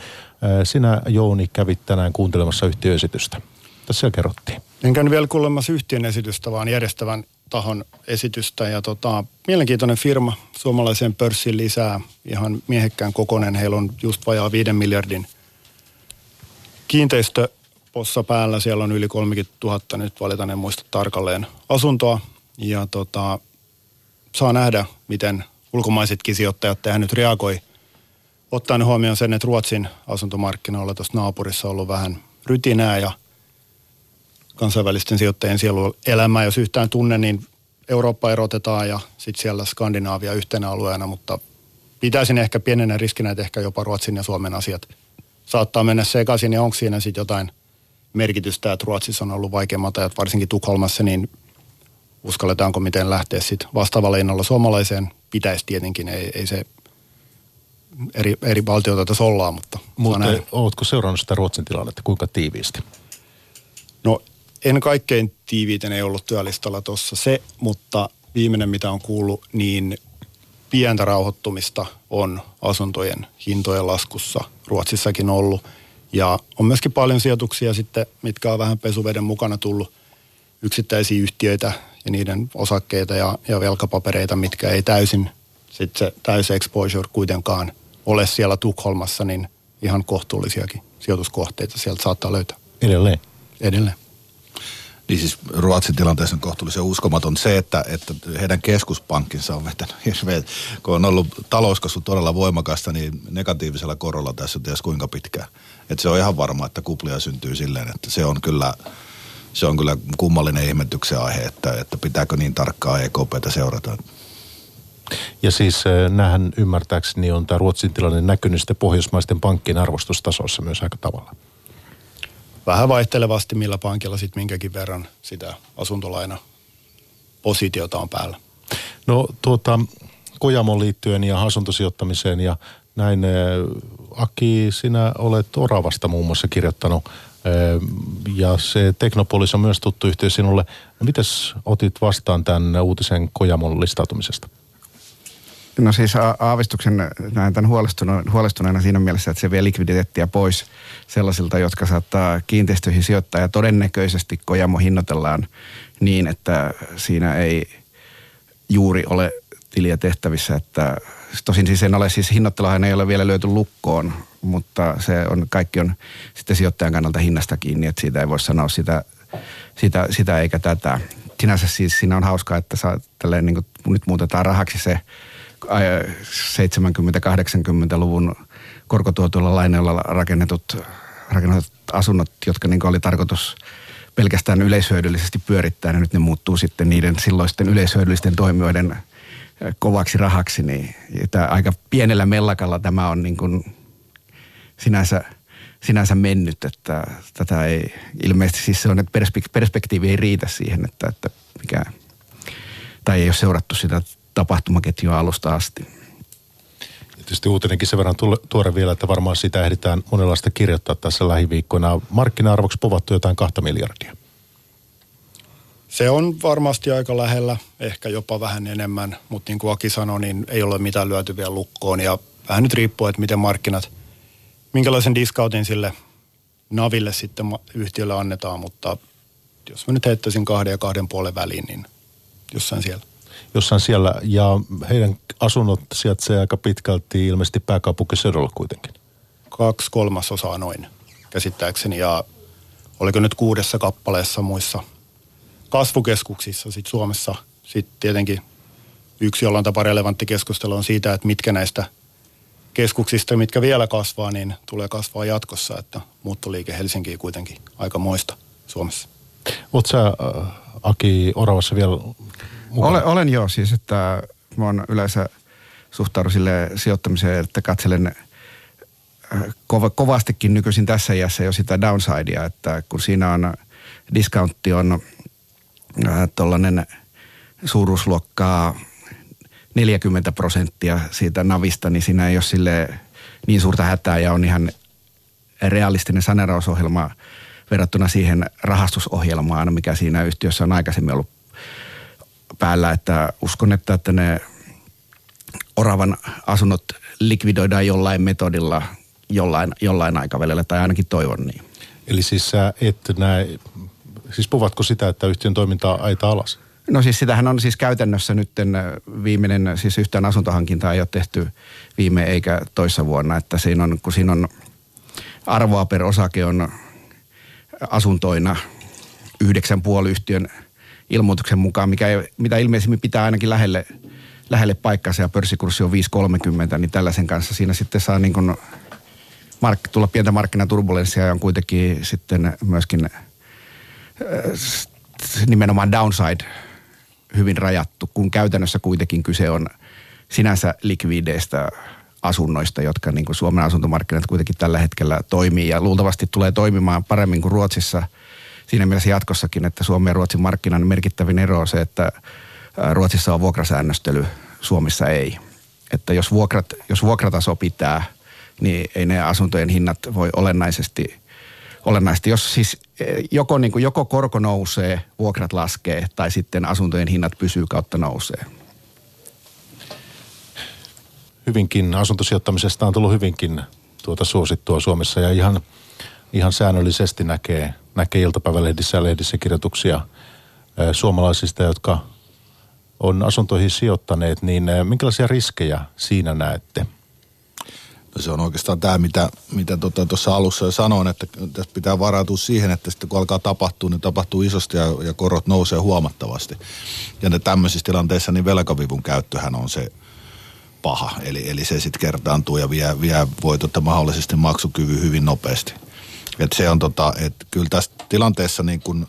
Sinä Jouni kävit tänään kuuntelemassa yhtiöesitystä. Tässä kerrottiin.
En käynyt vielä kuulemassa yhtiön esitystä, vaan järjestävän tahon esitystä. Ja tota, mielenkiintoinen firma suomalaiseen pörssiin lisää ihan miehekkään kokonen. Heillä on just vajaa 5 miljardin kiinteistöpossa päällä. Siellä on yli 30 000, nyt valitaan en muista tarkalleen, asuntoa. Ja tota, saa nähdä, miten ulkomaisetkin sijoittajat tähän nyt reagoi. Ottaen huomioon sen, että Ruotsin asuntomarkkinoilla tuossa naapurissa on ollut vähän rytinää ja kansainvälisten sijoittajien elämää, jos yhtään tunne, niin Eurooppa erotetaan ja sitten siellä Skandinaavia yhtenä alueena, mutta pitäisin ehkä pienenä riskinä, että ehkä jopa Ruotsin ja Suomen asiat saattaa mennä sekaisin ja onko siinä sitten jotain merkitystä, että Ruotsissa on ollut vaikeammat ajat, varsinkin Tukholmassa, niin uskalletaanko miten lähteä sitten vastaavalla innolla suomalaiseen. Pitäisi tietenkin, ei, ei se eri, eri valtioita tässä ollaan, mutta...
Mutta oletko seurannut sitä Ruotsin tilannetta kuinka tiiviisti?
No en kaikkein tiiviiten ei ollut työlistalla tuossa se, mutta viimeinen mitä on kuullut, niin pientä rauhoittumista on asuntojen hintojen laskussa Ruotsissakin ollut. Ja on myöskin paljon sijoituksia sitten, mitkä on vähän pesuveden mukana tullut yksittäisiä yhtiöitä ja niiden osakkeita ja, ja velkapapereita, mitkä ei täysin, sitten se täysi exposure kuitenkaan ole siellä Tukholmassa, niin ihan kohtuullisiakin sijoituskohteita sieltä saattaa löytää.
Edelleen?
Edelleen.
Niin siis Ruotsin tilanteessa on kohtuullisen uskomaton se, että, että heidän keskuspankkinsa on vetänyt hirveän, kun on ollut talouskasvu todella voimakasta, niin negatiivisella korolla tässä ties kuinka pitkään. Että se on ihan varma, että kuplia syntyy silleen, että se on kyllä, se on kyllä kummallinen ihmetyksen aihe, että, että pitääkö niin tarkkaa EKPtä seurata.
Ja siis eh, nähän ymmärtääkseni on tämä Ruotsin tilanne näkynyt sitten pohjoismaisten pankkien arvostustasossa myös aika tavalla.
Vähän vaihtelevasti, millä pankilla sitten minkäkin verran sitä asuntolaina positiota on päällä.
No tuota, Kojamon liittyen ja asuntosijoittamiseen ja näin. Eh, Aki, sinä olet Oravasta muun muassa kirjoittanut ja se Teknopolis on myös tuttu yhtiö sinulle. No mites otit vastaan tämän uutisen Kojamon listautumisesta?
No siis aavistuksen näen tämän huolestuneena siinä mielessä, että se vie likviditeettiä pois sellaisilta, jotka saattaa kiinteistöihin sijoittaa ja todennäköisesti Kojamo hinnoitellaan niin, että siinä ei juuri ole tiliä tehtävissä, että tosin siis en ole, siis hinnoitteluhan ei ole vielä löyty lukkoon, mutta se on, kaikki on sitten sijoittajan kannalta hinnasta kiinni, että siitä ei voi sanoa sitä, sitä, sitä eikä tätä. Sinänsä siis siinä on hauskaa, että saa, tälleen, niin kuin, nyt muutetaan rahaksi se 70-80-luvun korkotuotuilla lainoilla rakennetut, rakennetut asunnot, jotka niin oli tarkoitus pelkästään yleishyödyllisesti pyörittää, ja nyt ne muuttuu sitten niiden silloisten yleishyödyllisten toimijoiden kovaksi rahaksi, niin tämä aika pienellä mellakalla tämä on niin kuin sinänsä, sinänsä mennyt, että tätä ei ilmeisesti siis se on, että perspektiivi ei riitä siihen, että, että mikä, tai ei ole seurattu sitä tapahtumaketjua alusta asti.
Tietysti uutinenkin sen verran tuore vielä, että varmaan sitä ehditään monenlaista kirjoittaa tässä lähiviikkoina. Markkina-arvoksi povattu jotain kahta miljardia.
Se on varmasti aika lähellä, ehkä jopa vähän enemmän, mutta niin kuin Aki sanoi, niin ei ole mitään lyöty vielä lukkoon. Ja vähän nyt riippuu, että miten markkinat, minkälaisen discountin sille Naville sitten yhtiölle annetaan, mutta jos mä nyt heittäisin kahden ja kahden puolen väliin, niin jossain siellä.
Jossain siellä, ja heidän asunnot sijaitsee aika pitkälti ilmeisesti pääkaupunkiseudulla kuitenkin.
Kaksi kolmasosaa noin käsittääkseni, ja oliko nyt kuudessa kappaleessa muissa kasvukeskuksissa sit Suomessa. Sitten tietenkin yksi jollain tapaa relevantti keskustelu on siitä, että mitkä näistä keskuksista, mitkä vielä kasvaa, niin tulee kasvaa jatkossa, että muuttoliike Helsinkiin kuitenkin aika moista Suomessa.
Oletko sä, äh, Aki, Oravassa vielä mukana?
Olen, olen joo, siis että mä oon yleensä suhtaudun sille sijoittamiseen, että katselen äh, kova, kovastikin nykyisin tässä iässä jo sitä downsidea, että kun siinä on discountti on tuollainen suuruusluokkaa 40 prosenttia siitä navista, niin siinä ei ole sille niin suurta hätää ja on ihan realistinen saneerausohjelma verrattuna siihen rahastusohjelmaan, mikä siinä yhtiössä on aikaisemmin ollut päällä, että uskon, että, että ne oravan asunnot likvidoidaan jollain metodilla jollain, jollain aikavälillä, tai ainakin toivon niin.
Eli siis sä et näe, siis puhuvatko sitä, että yhtiön toimintaa aita alas?
No siis sitähän on siis käytännössä nyt viimeinen, siis yhtään asuntohankintaa ei ole tehty viime eikä toissa vuonna, että siinä on, kun siinä on arvoa per osake on asuntoina yhdeksän puoli yhtiön ilmoituksen mukaan, mikä ei, mitä ilmeisimmin pitää ainakin lähelle, lähelle paikkansa ja pörssikurssi on 5,30, niin tällaisen kanssa siinä sitten saa niin kuin mark, tulla pientä markkinaturbulenssia ja on kuitenkin sitten myöskin äh, nimenomaan downside hyvin rajattu, kun käytännössä kuitenkin kyse on sinänsä likvideistä asunnoista, jotka niin kuin Suomen asuntomarkkinat kuitenkin tällä hetkellä toimii ja luultavasti tulee toimimaan paremmin kuin Ruotsissa siinä mielessä jatkossakin, että Suomen ja Ruotsin markkinan merkittävin ero on se, että Ruotsissa on vuokrasäännöstely, Suomessa ei. Että jos, vuokrat, jos vuokrataso pitää, niin ei ne asuntojen hinnat voi olennaisesti, olennaisesti jos siis joko, niin kuin, joko korko nousee, vuokrat laskee tai sitten asuntojen hinnat pysyy kautta nousee
hyvinkin, asuntosijoittamisesta on tullut hyvinkin tuota suosittua Suomessa ja ihan, ihan säännöllisesti näkee, näkee iltapäivälehdissä ja lehdissä kirjoituksia suomalaisista, jotka on asuntoihin sijoittaneet, niin minkälaisia riskejä siinä näette?
Se on oikeastaan tämä, mitä, mitä tuossa tota, alussa jo sanoin, että tässä pitää varautua siihen, että sitten kun alkaa tapahtua, niin tapahtuu isosti ja, ja korot nousee huomattavasti. Ja ne tämmöisissä tilanteissa niin velkavivun käyttöhän on se, paha. Eli, eli se sitten kertaantuu ja vie, vie voi tota mahdollisesti maksukyvyn hyvin nopeasti. Et se on tota, että kyllä tässä tilanteessa niin kun,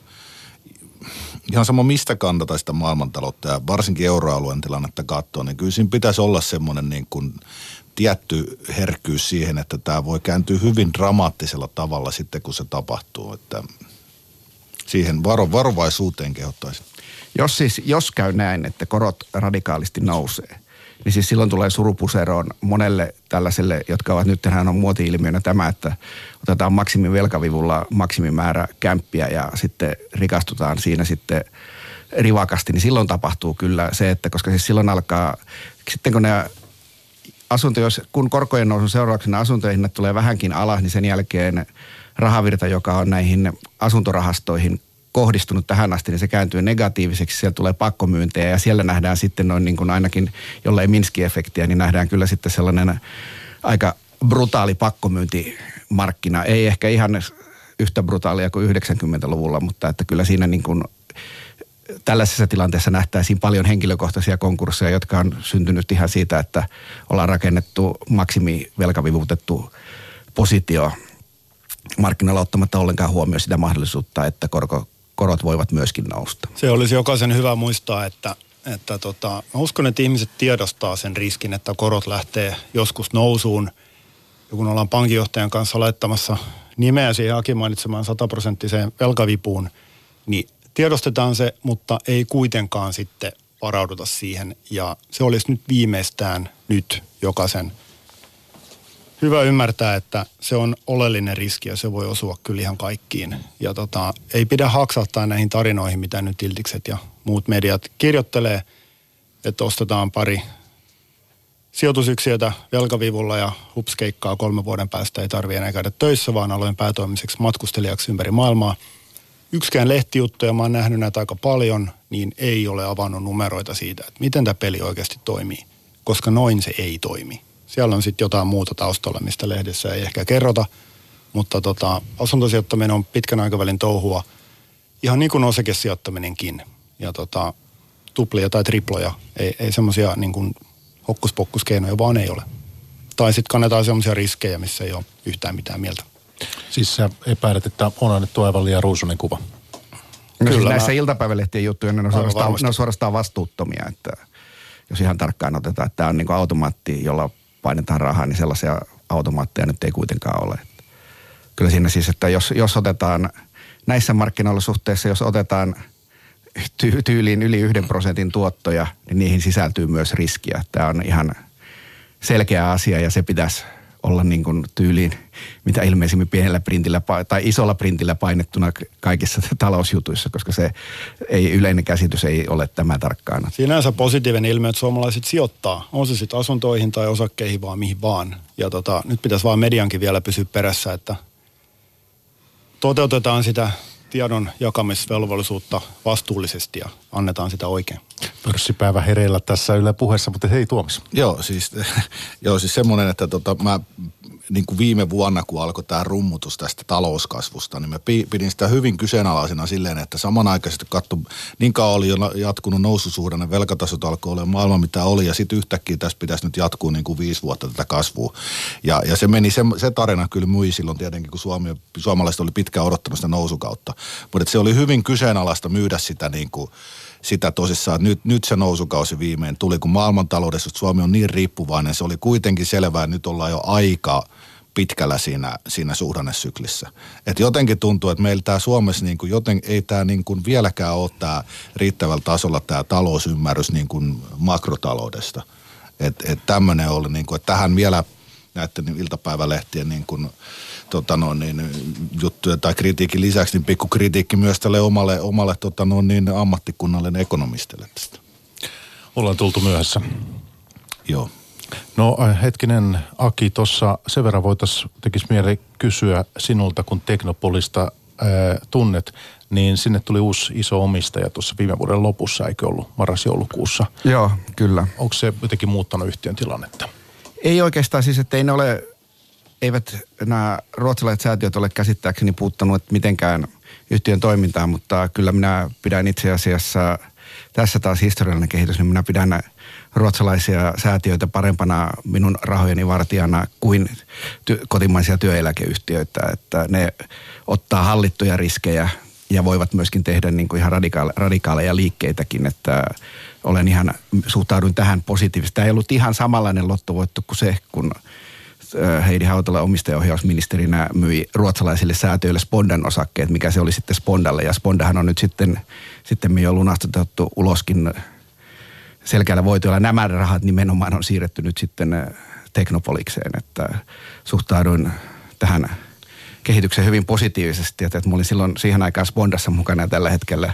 ihan sama mistä kannata sitä maailmantaloutta ja varsinkin euroalueen tilannetta katsoa, niin kyllä siinä pitäisi olla semmoinen niin kuin tietty herkkyys siihen, että tämä voi kääntyä hyvin dramaattisella tavalla sitten, kun se tapahtuu. Että siihen varo, varovaisuuteen kehottaisin.
Jos siis, jos käy näin, että korot radikaalisti nousee, niin siis silloin tulee surupuseroon monelle tällaiselle, jotka ovat nyt tähän on muoti-ilmiönä tämä, että otetaan maksimin velkavivulla maksimimäärä kämppiä ja sitten rikastutaan siinä sitten rivakasti, niin silloin tapahtuu kyllä se, että koska siis silloin alkaa, sitten kun ne asunto, jos, kun korkojen nousun seurauksena asuntojen hinnat tulee vähänkin alas, niin sen jälkeen rahavirta, joka on näihin asuntorahastoihin kohdistunut tähän asti, niin se kääntyy negatiiviseksi. Siellä tulee pakkomyyntejä ja siellä nähdään sitten noin niin kuin ainakin, jollei Minski-efektiä, niin nähdään kyllä sitten sellainen aika brutaali pakkomyyntimarkkina. Ei ehkä ihan yhtä brutaalia kuin 90-luvulla, mutta että kyllä siinä niin kuin tällaisessa tilanteessa nähtäisiin paljon henkilökohtaisia konkursseja, jotka on syntynyt ihan siitä, että ollaan rakennettu maksimivelkavivuutettu positio markkinoilla ottamatta ollenkaan huomioon sitä mahdollisuutta, että korko korot voivat myöskin nousta.
Se olisi jokaisen hyvä muistaa, että, että tota, mä uskon, että ihmiset tiedostaa sen riskin, että korot lähtee joskus nousuun. Ja kun ollaan pankinjohtajan kanssa laittamassa nimeä siihen Aki mainitsemaan sataprosenttiseen velkavipuun, niin tiedostetaan se, mutta ei kuitenkaan sitten varauduta siihen. Ja se olisi nyt viimeistään nyt jokaisen – hyvä ymmärtää, että se on oleellinen riski ja se voi osua kyllä ihan kaikkiin. Ja tota, ei pidä haksahtaa näihin tarinoihin, mitä nyt Iltikset ja muut mediat kirjoittelee, että ostetaan pari sijoitusyksiötä velkavivulla ja hupskeikkaa kolmen vuoden päästä ei tarvitse enää käydä töissä, vaan aloin päätoimiseksi matkustelijaksi ympäri maailmaa. Yksikään lehtijuttu, ja mä oon nähnyt näitä aika paljon, niin ei ole avannut numeroita siitä, että miten tämä peli oikeasti toimii, koska noin se ei toimi. Siellä on sitten jotain muuta taustalla, mistä lehdessä ei ehkä kerrota, mutta tota, asuntosijoittaminen on pitkän aikavälin touhua, ihan niin kuin osakesijoittaminenkin. Ja tota, tuplia tai triploja, ei, ei semmoisia niin kuin hokkuspokkuskeinoja vaan ei ole. Tai sitten kannetaan semmoisia riskejä, missä ei ole yhtään mitään mieltä.
Siis sä epäilet, että on annettu aivan liian ruusunen kuva.
No Kyllä, siis näissä mä... iltapäivälehtien juttuja ne on, suorastaan, ne on suorastaan vastuuttomia, että jos ihan tarkkaan otetaan, että tämä on niin kuin automaatti, jolla painetaan rahaa, niin sellaisia automaatteja nyt ei kuitenkaan ole. Kyllä siinä siis, että jos, jos otetaan näissä markkinoilla jos otetaan ty- tyyliin yli yhden prosentin tuottoja, niin niihin sisältyy myös riskiä. Tämä on ihan selkeä asia ja se pitäisi olla niin kuin tyyliin mitä ilmeisimmin pienellä printillä tai isolla printillä painettuna kaikissa talousjutuissa, koska se ei, yleinen käsitys ei ole tämä tarkkaan.
Sinänsä positiivinen ilmiö, että suomalaiset sijoittaa, on se sitten asuntoihin tai osakkeihin vaan mihin vaan. Ja tota, nyt pitäisi vaan mediankin vielä pysyä perässä, että toteutetaan sitä tiedon jakamisvelvollisuutta vastuullisesti ja annetaan sitä oikein.
Pörssipäivä hereillä tässä Yle puheessa, mutta hei Tuomis.
Joo, siis, joo, siis semmoinen, että tota, mä niin kuin viime vuonna, kun alkoi tämä rummutus tästä talouskasvusta, niin mä pidin sitä hyvin kyseenalaisena silleen, että samanaikaisesti katso, niin kauan oli jo jatkunut noususuhdanne, velkatasot alkoi olla maailman mitä oli, ja sitten yhtäkkiä tässä pitäisi nyt jatkuu niin kuin viisi vuotta tätä kasvua. Ja, ja se meni, se, se tarina kyllä myi silloin tietenkin, kun Suomi, suomalaiset oli pitkään odottanut sitä nousukautta. Mutta se oli hyvin kyseenalaista myydä sitä niin kuin, sitä tosissaan, että nyt, nyt se nousukausi viimein tuli, kun maailmantaloudessa Suomi on niin riippuvainen, se oli kuitenkin selvää, että nyt ollaan jo aika pitkällä siinä, siinä suhdannesyklissä. Et jotenkin tuntuu, että meillä tämä Suomessa niin kuin joten, ei tämä niin kuin vieläkään ole tämä riittävällä tasolla tämä talousymmärrys niin kuin makrotaloudesta. Että et tämmöinen oli, niin kuin, että tähän vielä näiden iltapäivälehtien niin kuin, tota no, niin, juttuja tai kritiikin lisäksi, niin pikku kritiikki myös tälle omalle, omalle tota no, niin, ammattikunnalle ekonomistille tästä.
Ollaan tultu myöhässä.
Joo.
No äh, hetkinen Aki, tuossa sen verran voitaisiin, tekisi mieli kysyä sinulta, kun Teknopolista ää, äh, tunnet, niin sinne tuli uusi iso omistaja tuossa viime vuoden lopussa, eikö ollut marras-joulukuussa?
Joo, kyllä.
Onko se jotenkin muuttanut yhtiön tilannetta?
Ei oikeastaan siis, että ei ne ole, eivät nämä ruotsalaiset säätiöt ole käsittääkseni puuttanut mitenkään yhtiön toimintaan, mutta kyllä minä pidän itse asiassa, tässä taas historiallinen kehitys, niin minä pidän ruotsalaisia säätiöitä parempana minun rahojeni vartijana kuin ty- kotimaisia työeläkeyhtiöitä, että ne ottaa hallittuja riskejä ja voivat myöskin tehdä niin kuin ihan radikaale- radikaaleja liikkeitäkin, että olen ihan, suhtauduin tähän positiivisesti. Tämä ei ollut ihan samanlainen lottovoitto kuin se, kun Heidi Hautala omistajaohjausministerinä myi ruotsalaisille säätiöille Spondan osakkeet, mikä se oli sitten Spondalle. Ja Spondahan on nyt sitten, sitten jo lunastetettu uloskin selkeällä voitoilla. Nämä rahat nimenomaan on siirretty nyt sitten Teknopolikseen, että suhtauduin tähän kehitykseen hyvin positiivisesti, että, että mä olin silloin siihen aikaan Spondassa mukana ja tällä hetkellä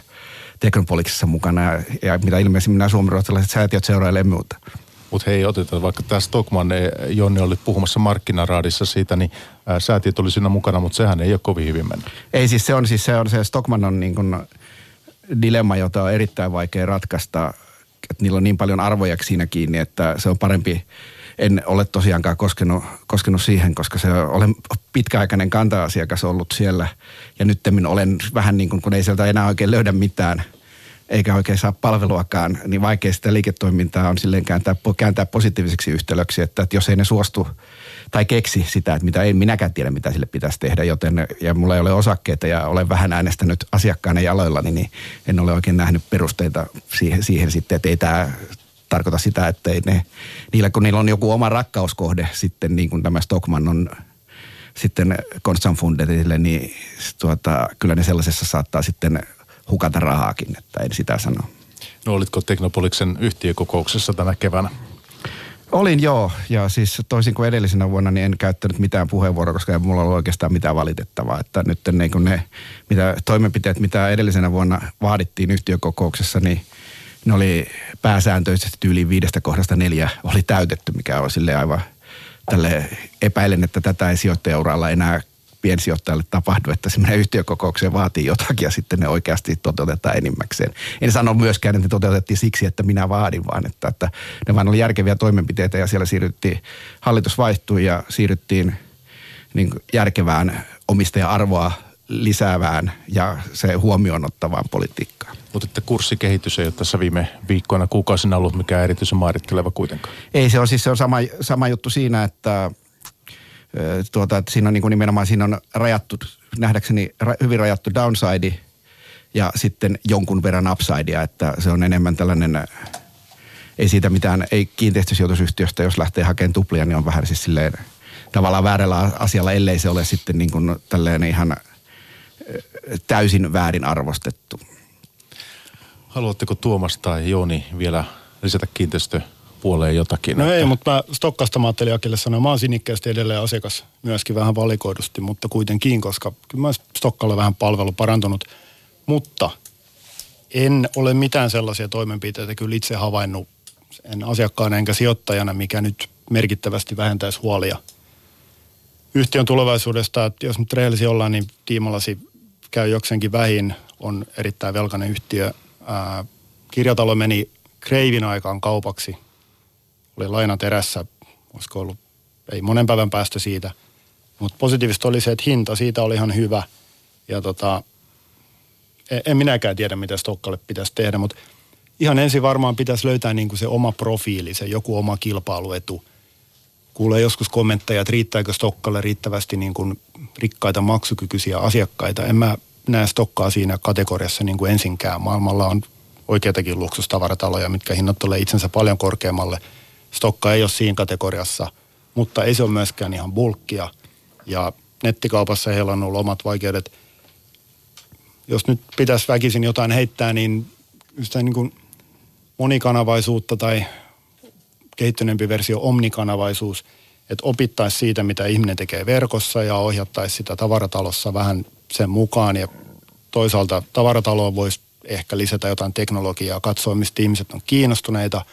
Teknopoliksessa mukana ja, mitä ilmeisimmin nämä suomenruotsalaiset säätiöt seurailee muuta.
Mutta hei, otetaan vaikka tämä Stockman, Jonni oli puhumassa markkinaraadissa siitä, niin ää, säätiöt oli siinä mukana, mutta sehän ei ole kovin hyvin mennyt.
Ei siis se on siis se, on, se Stockman on niin kuin dilemma, jota on erittäin vaikea ratkaista, että niillä on niin paljon arvoja siinä kiinni, että se on parempi, en ole tosiaankaan koskenut, koskenut siihen, koska se olen pitkäaikainen kanta-asiakas ollut siellä ja nyt olen vähän niin kuin, kun ei sieltä enää oikein löydä mitään – eikä oikein saa palveluakaan, niin vaikea sitä liiketoimintaa on silleen kääntää, kääntää positiiviseksi yhtälöksi, että, että jos ei ne suostu tai keksi sitä, että mitä ei minäkään tiedä, mitä sille pitäisi tehdä, joten ja mulla ei ole osakkeita ja olen vähän äänestänyt asiakkaana jaloilla, niin en ole oikein nähnyt perusteita siihen, siihen sitten, että ei tämä tarkoita sitä, että ei ne, niillä kun niillä on joku oma rakkauskohde sitten niin kuin tämä Stockman on sitten Konstanfundetille, niin tuota, kyllä ne sellaisessa saattaa sitten hukata rahaakin, että en sitä sano.
No olitko Teknopoliksen yhtiökokouksessa tänä keväänä?
Olin joo, ja siis toisin kuin edellisenä vuonna, niin en käyttänyt mitään puheenvuoroa, koska ei mulla ollut oikeastaan mitään valitettavaa. Että nyt niin kuin ne mitä, toimenpiteet, mitä edellisenä vuonna vaadittiin yhtiökokouksessa, niin ne oli pääsääntöisesti yli viidestä kohdasta neljä oli täytetty, mikä on sille aivan tälle epäilen, että tätä ei sijoittajauralla enää piensijoittajalle tapahdu, että semmoinen yhtiökokoukseen vaatii jotakin ja sitten ne oikeasti toteutetaan enimmäkseen. En sano myöskään, että ne toteutettiin siksi, että minä vaadin, vaan että, että ne vain oli järkeviä toimenpiteitä ja siellä siirryttiin, hallitus vaihtui ja siirryttiin niin järkevään omistaja-arvoa lisäävään ja se huomioon ottavaan politiikkaan.
Mutta että kurssikehitys ei ole tässä viime viikkoina, kuukausina ollut mikään erityisen määrittelevä kuitenkaan.
Ei, se on siis se on sama, sama juttu siinä, että, tuota, että siinä on niin kuin nimenomaan siinä on rajattu, nähdäkseni ra, hyvin rajattu downside ja sitten jonkun verran upsidea, että se on enemmän tällainen, ei siitä mitään, ei kiinteistösijoitusyhtiöstä, jos lähtee hakemaan tuplia, niin on vähän siis silleen tavallaan väärällä asialla, ellei se ole sitten niin kuin tälleen ihan täysin väärin arvostettu.
Haluatteko Tuomas tai Jooni vielä lisätä kiinteistöpuoleen jotakin?
No että... ei, mutta mä Stokkasta mä ajattelin Akille sanoa, mä oon sinnikkäästi edelleen asiakas myöskin vähän valikoidusti, mutta kuitenkin, koska kyllä mä Stokkalle vähän palvelu parantunut. Mutta en ole mitään sellaisia toimenpiteitä kyllä itse havainnut en asiakkaana enkä sijoittajana, mikä nyt merkittävästi vähentäisi huolia yhtiön tulevaisuudesta. Että jos nyt rehellisiä ollaan, niin tiimalasi käy jokseenkin vähin, on erittäin velkainen yhtiö. Ää, kirjatalo meni kreivin aikaan kaupaksi. Oli lainat erässä, olisiko ollut, ei monen päivän päästä siitä. Mutta positiivista oli se, että hinta siitä oli ihan hyvä. Ja tota, en, en minäkään tiedä, mitä Stokkalle pitäisi tehdä, mutta ihan ensin varmaan pitäisi löytää niin kuin se oma profiili, se joku oma kilpailuetu. Kuulee joskus kommentteja, että riittääkö Stokkalle riittävästi niin kuin rikkaita maksukykyisiä asiakkaita. En mä näe Stokkaa siinä kategoriassa niin kuin ensinkään. Maailmalla on oikeitakin luksustavarataloja, mitkä hinnoittelee itsensä paljon korkeammalle. Stokka ei ole siinä kategoriassa, mutta ei se ole myöskään ihan bulkkia. Ja nettikaupassa heillä on ollut omat vaikeudet. Jos nyt pitäisi väkisin jotain heittää, niin sitä niin kuin monikanavaisuutta tai kehittyneempi versio omnikanavaisuus, että opittaisi siitä, mitä ihminen tekee verkossa ja ohjattaisi sitä tavaratalossa vähän sen mukaan ja toisaalta tavarataloon voisi ehkä lisätä jotain teknologiaa, katsoa mistä ihmiset on kiinnostuneita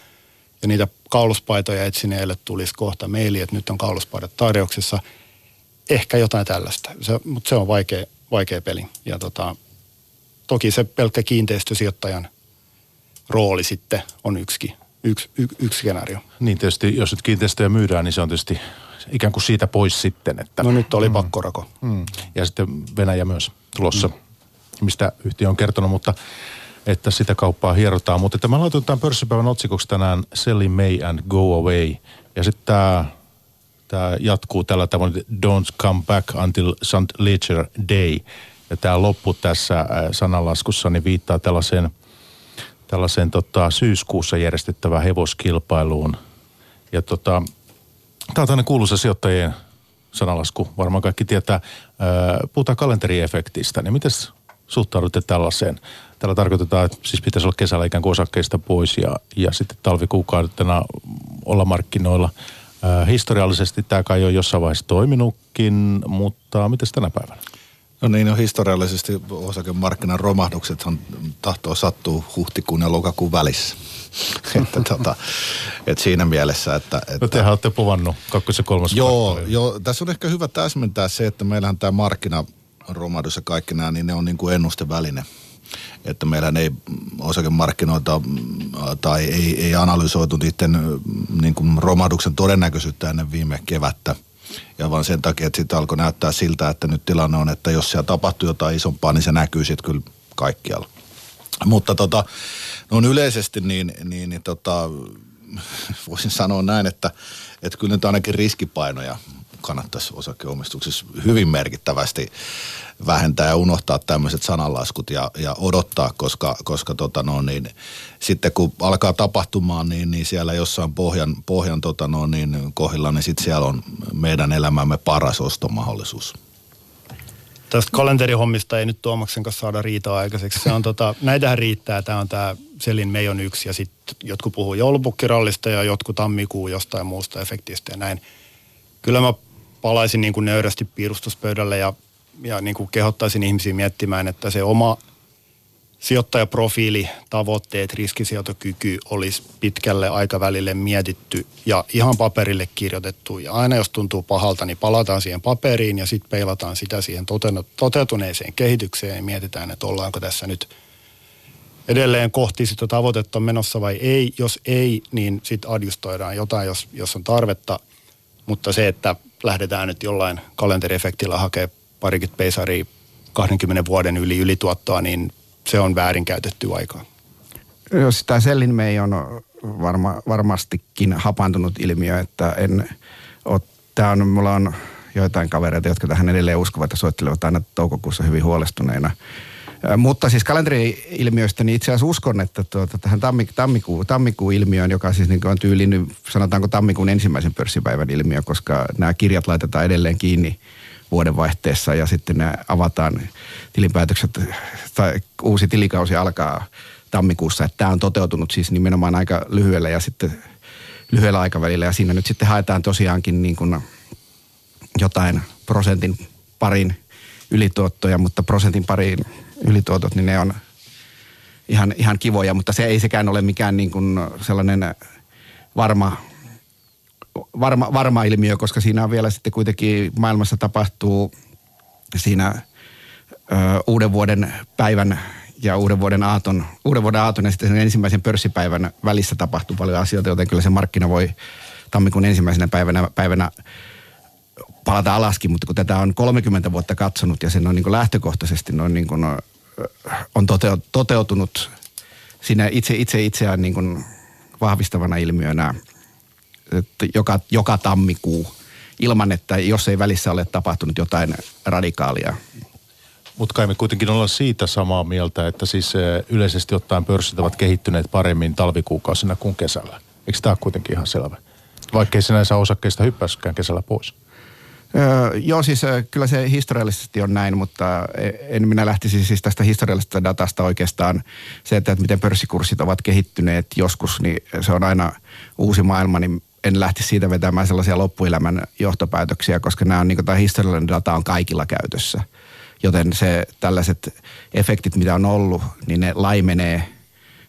ja niitä kauluspaitoja etsineille tulisi kohta meili, että nyt on kauluspaidat tarjouksessa. Ehkä jotain tällaista, se, mutta se on vaikea, vaikea peli. Ja tota, toki se pelkkä kiinteistösijoittajan rooli sitten on yksi, yksi, yksi, yksi skenaario.
Niin tietysti, jos nyt kiinteistöjä myydään, niin se on tietysti ikään kuin siitä pois sitten. Että,
no nyt oli mm, pakkorako.
Mm, ja sitten Venäjä myös tulossa, mm. mistä yhtiö on kertonut, mutta että sitä kauppaa hierotaan. Mutta että mä laitoin tämän pörssipäivän otsikoksi tänään Sell May and Go Away. Ja sitten tämä tämä jatkuu tällä tavoin, don't come back until St. Leger Day. Ja tämä loppu tässä äh, sananlaskussa niin viittaa tällaiseen, tällaiseen tota, syyskuussa järjestettävään hevoskilpailuun. Ja tota, Tämä on tämmöinen kuuluisa sijoittajien sanalasku, varmaan kaikki tietää. Puhutaan kalenteriefektistä, niin miten suhtaudutte tällaiseen? Tällä tarkoitetaan, että siis pitäisi olla kesällä ikään kuin osakkeista pois ja, ja sitten talvikuukaudetena olla markkinoilla. historiallisesti tämä kai on jossain vaiheessa toiminutkin, mutta miten tänä päivänä?
No niin, no historiallisesti osakemarkkinan romahduksethan tahtoo sattua huhtikuun ja lokakuun välissä. että tota, et siinä mielessä, että... että
no tehän olette povannut kakkos- ja kolmas
joo, joo, tässä on ehkä hyvä täsmentää se, että meillähän tämä markkinaromahdus ja kaikki nämä, niin ne on niin kuin ennusteväline että meillä ei osakemarkkinoita tai ei, ei analysoitu niiden niin kuin romahduksen todennäköisyyttä ennen viime kevättä. Ja vaan sen takia, että sitten alkoi näyttää siltä, että nyt tilanne on, että jos siellä tapahtuu jotain isompaa, niin se näkyy sitten kyllä kaikkialla. Mutta tota, noin yleisesti niin, niin, niin tota, voisin sanoa näin, että, että kyllä nyt ainakin riskipainoja kannattaisi osakeomistuksessa hyvin merkittävästi vähentää ja unohtaa tämmöiset sananlaskut ja, ja odottaa, koska, koska tota no, niin, sitten kun alkaa tapahtumaan, niin, niin siellä jossain pohjan, pohjan tota no, niin, kohdilla, niin sitten siellä on meidän elämämme paras ostomahdollisuus.
Tästä kalenterihommista ei nyt Tuomaksen kanssa saada riitaa aikaiseksi. Se on tota, näitähän riittää. Tämä on tämä Selin Meijon yksi ja sitten jotkut puhuu joulupukkirallista ja jotkut tammikuu jostain muusta efektistä ja näin. Kyllä mä palaisin niin kuin nöyrästi piirustuspöydälle ja, ja niin kuin kehottaisin ihmisiä miettimään, että se oma sijoittajaprofiili, tavoitteet, riskisijoitokyky olisi pitkälle aikavälille mietitty ja ihan paperille kirjoitettu. Ja aina jos tuntuu pahalta, niin palataan siihen paperiin ja sitten peilataan sitä siihen toteutuneeseen kehitykseen ja mietitään, että ollaanko tässä nyt edelleen kohti sitä tavoitetta menossa vai ei. Jos ei, niin sitten adjustoidaan jotain, jos, jos on tarvetta. Mutta se, että lähdetään nyt jollain kalenteriefektillä hakemaan parikymmentä peisaria 20 vuoden yli ylituottoa, niin se on väärinkäytetty aikaa.
Jos tämä Sellin mei on varma, varmastikin hapantunut ilmiö, että en ole, on, mulla on joitain kavereita, jotka tähän edelleen uskovat ja soittelevat aina toukokuussa hyvin huolestuneina. Mutta siis kalenteri-ilmiöistä, niin itse asiassa uskon, että tuota, tähän tammik- tammikuun, tammikuun ilmiöön, joka siis niin on tyylin, sanotaanko tammikuun ensimmäisen pörssipäivän ilmiö, koska nämä kirjat laitetaan edelleen kiinni vuodenvaihteessa ja sitten ne avataan tilinpäätökset tai uusi tilikausi alkaa tammikuussa. Että tämä on toteutunut siis nimenomaan aika lyhyellä ja sitten lyhyellä aikavälillä ja siinä nyt sitten haetaan tosiaankin niin kuin jotain prosentin parin ylituottoja, mutta prosentin parin ylituotot, niin ne on ihan, ihan kivoja, mutta se ei sekään ole mikään niin kuin sellainen varma varma, varma ilmiö, koska siinä on vielä sitten kuitenkin maailmassa tapahtuu siinä ö, uuden vuoden päivän ja uuden vuoden aaton, uuden vuoden aaton ja sitten sen ensimmäisen pörssipäivän välissä tapahtuu paljon asioita, joten kyllä se markkina voi tammikuun ensimmäisenä päivänä, päivänä palata alaskin, mutta kun tätä on 30 vuotta katsonut ja sen on niin lähtökohtaisesti noin niin kuin on toteutunut siinä itse, itse itseään niin kuin vahvistavana ilmiönä että joka, joka tammikuu ilman, että jos ei välissä ole tapahtunut jotain radikaalia.
Mutta kai me kuitenkin ollaan siitä samaa mieltä, että siis yleisesti ottaen pörssit ovat kehittyneet paremmin talvikuukausina kuin kesällä. Eikö tämä ole kuitenkin ihan selvä? Vaikkei sinänsä osakkeista hyppäskään kesällä pois.
Öö, joo, siis kyllä se historiallisesti on näin, mutta e, en minä lähtisi siis tästä historiallisesta datasta oikeastaan. Se, että miten pörssikurssit ovat kehittyneet joskus, niin se on aina uusi maailma, niin en lähti siitä vetämään sellaisia loppuelämän johtopäätöksiä, koska nämä on, niin tämä historiallinen data on kaikilla käytössä. Joten se tällaiset efektit, mitä on ollut, niin ne laimenee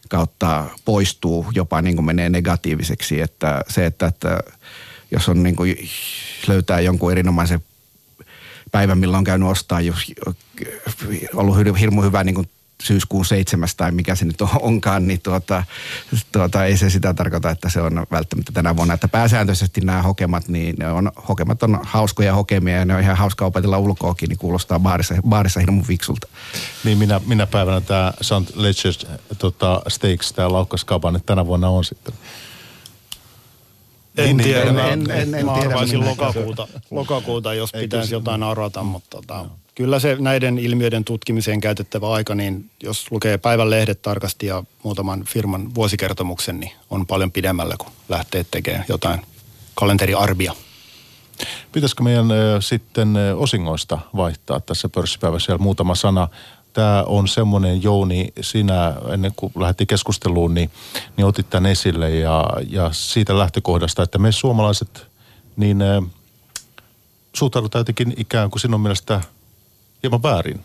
kautta poistuu, jopa niin kuin menee negatiiviseksi. Että se, että, että jos on niin kuin löytää jonkun erinomaisen päivän, milloin on käynyt ostaa, jos ollut hirmu hyvä niin kuin syyskuun seitsemäs tai mikä se nyt onkaan, niin tuota, tuota, ei se sitä tarkoita, että se on välttämättä tänä vuonna. Että pääsääntöisesti nämä hokemat, niin ne on, hokemat on hauskoja hokemia ja ne on ihan hauska opetella ulkoakin, niin kuulostaa baarissa, baarissa hirmu fiksulta.
Niin minä, minä päivänä tämä St. Ledger's tota, Steaks, tämä laukkaskaupan, että tänä vuonna on sitten.
En niin, tiedä, en, en, en, en, mä arvaisin lokakuuta, lokakuuta, jos pitäisi jotain arvata, mutta tota, kyllä se näiden ilmiöiden tutkimiseen käytettävä aika, niin jos lukee päivän lehdet tarkasti ja muutaman firman vuosikertomuksen, niin on paljon pidemmällä, kuin lähtee tekemään jotain kalenteriarbia.
Pitäisikö meidän sitten osingoista vaihtaa tässä pörssipäivässä siellä muutama sana? Tämä on semmoinen, Jouni, sinä ennen kuin lähdettiin keskusteluun, niin, niin otit tämän esille ja, ja siitä lähtökohdasta, että me suomalaiset, niin suhtaudutaan jotenkin ikään kuin sinun mielestä – hieman väärin.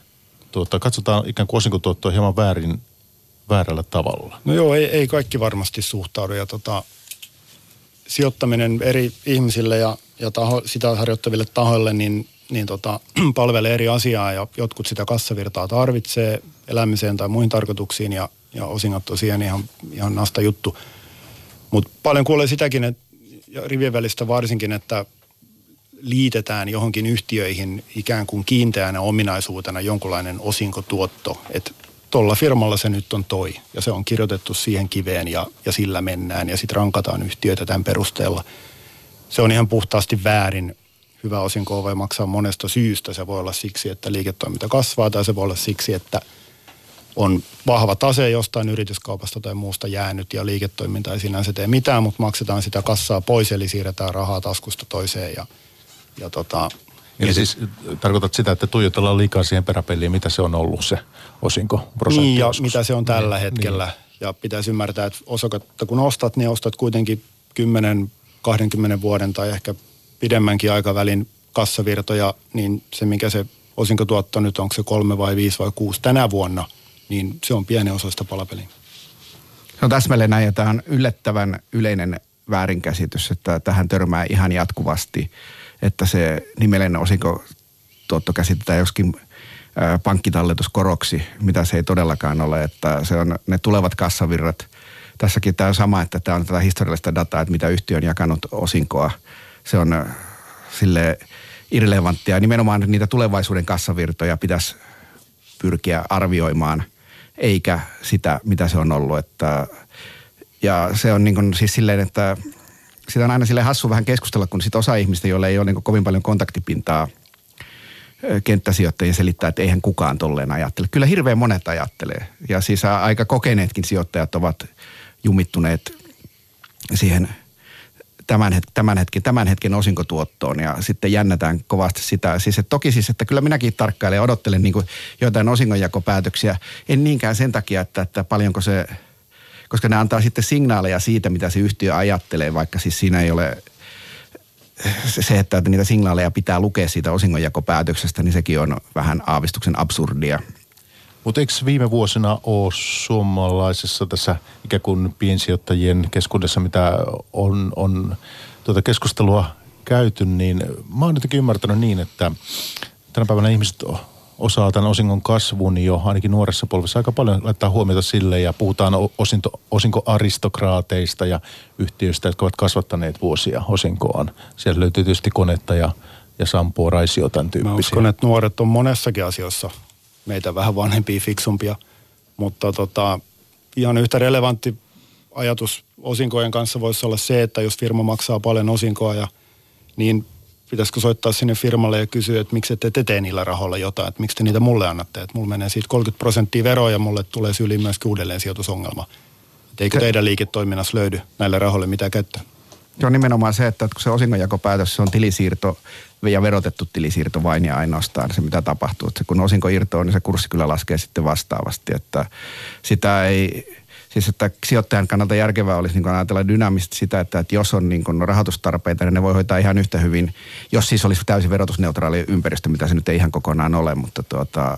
Tuota, katsotaan ikään kuin osinkotuottoa hieman väärin, väärällä tavalla.
No joo, ei, ei kaikki varmasti suhtaudu. Ja tota, sijoittaminen eri ihmisille ja, ja taho, sitä harjoittaville tahoille, niin, niin tota, palvelee eri asiaa ja jotkut sitä kassavirtaa tarvitsee elämiseen tai muihin tarkoituksiin ja, ja osingot tosiaan ihan, ihan nasta juttu. Mutta paljon kuulee sitäkin, että rivien välistä varsinkin, että liitetään johonkin yhtiöihin ikään kuin kiinteänä ominaisuutena jonkunlainen osinkotuotto, että tuolla firmalla se nyt on toi ja se on kirjoitettu siihen kiveen ja, ja sillä mennään ja sitten rankataan yhtiöitä tämän perusteella. Se on ihan puhtaasti väärin. Hyvä osinko voi maksaa monesta syystä. Se voi olla siksi, että liiketoiminta kasvaa tai se voi olla siksi, että on vahva tase jostain yrityskaupasta tai muusta jäänyt ja liiketoiminta ei sinänsä tee mitään, mutta maksetaan sitä kassaa pois eli siirretään rahaa taskusta toiseen ja – ja tota,
Eli siis tarkoitat sitä, että tuijotellaan liikaa siihen peräpeliin, mitä se on ollut se osinko prosentti
Niin ja joskus. mitä se on tällä niin, hetkellä. Niin. Ja pitäisi ymmärtää, että osaketta kun ostat, niin ostat kuitenkin 10-20 vuoden tai ehkä pidemmänkin aikavälin kassavirtoja, niin se mikä se osinkotuotto nyt, onko se kolme vai viisi vai kuusi tänä vuonna, niin se on pieni osa sitä palapeliä.
Se on täsmälleen näin ja tämä on yllättävän yleinen väärinkäsitys, että tähän törmää ihan jatkuvasti, että se nimellinen osinko tuotto käsitetään joskin pankkitalletuskoroksi, mitä se ei todellakaan ole, että se on ne tulevat kassavirrat. Tässäkin tämä on sama, että tämä on tätä historiallista dataa, että mitä yhtiö on jakanut osinkoa. Se on sille irrelevanttia. Nimenomaan niitä tulevaisuuden kassavirtoja pitäisi pyrkiä arvioimaan, eikä sitä, mitä se on ollut. Että, ja se on niin kuin, siis silleen, että sitä on aina sille hassu vähän keskustella, kun sit osa ihmistä, joilla ei ole niin kovin paljon kontaktipintaa kenttäsijoittajien selittää, että eihän kukaan tolleen ajattele. Kyllä hirveän monet ajattelee. Ja siis aika kokeneetkin sijoittajat ovat jumittuneet siihen – tämän, het, tämän, hetken, tämän hetken osinkotuottoon ja sitten jännätään kovasti sitä. Siis että toki siis, että kyllä minäkin tarkkailen ja odottelen niin kuin jotain osingonjakopäätöksiä. En niinkään sen takia, että, että paljonko se, koska ne antaa sitten signaaleja siitä, mitä se yhtiö ajattelee, vaikka siis siinä ei ole se, että niitä signaaleja pitää lukea siitä osingonjakopäätöksestä, niin sekin on vähän aavistuksen absurdia.
Mutta eikö viime vuosina ole suomalaisessa tässä ikään kuin piensijoittajien keskuudessa, mitä on, on tuota keskustelua käyty, niin mä oon jotenkin ymmärtänyt niin, että tänä päivänä ihmiset osaa tämän osingon kasvun jo ainakin nuoressa polvessa aika paljon laittaa huomiota sille ja puhutaan osinto, osinkoaristokraateista ja yhtiöistä, jotka ovat kasvattaneet vuosia osinkoaan. Siellä löytyy tietysti konetta ja, ja Sampoa, Raisio, tämän tyyppisiä. Mä
uskon, että nuoret on monessakin asiassa meitä vähän vanhempia, fiksumpia. Mutta tota, ihan yhtä relevantti ajatus osinkojen kanssa voisi olla se, että jos firma maksaa paljon osinkoa, ja, niin pitäisikö soittaa sinne firmalle ja kysyä, että miksi ette te tee niillä rahoilla jotain, että miksi te niitä mulle annatte. Että mulla menee siitä 30 prosenttia veroa ja mulle tulee syliin myös uudelleen sijoitusongelma. Että eikö teidän liiketoiminnassa löydy näille rahoille mitä käyttöä?
Se on nimenomaan se, että kun se osingonjakopäätös se on tilisiirto ja verotettu tilisiirto vain ja ainoastaan se, mitä tapahtuu. Että kun osinko irtoaa, niin se kurssi kyllä laskee sitten vastaavasti. Että sitä ei, siis että sijoittajan kannalta järkevää olisi niin ajatella dynaamisesti sitä, että, että jos on niin rahoitustarpeita, niin ne voi hoitaa ihan yhtä hyvin, jos siis olisi täysin verotusneutraali ympäristö, mitä se nyt ei ihan kokonaan ole, mutta tuota,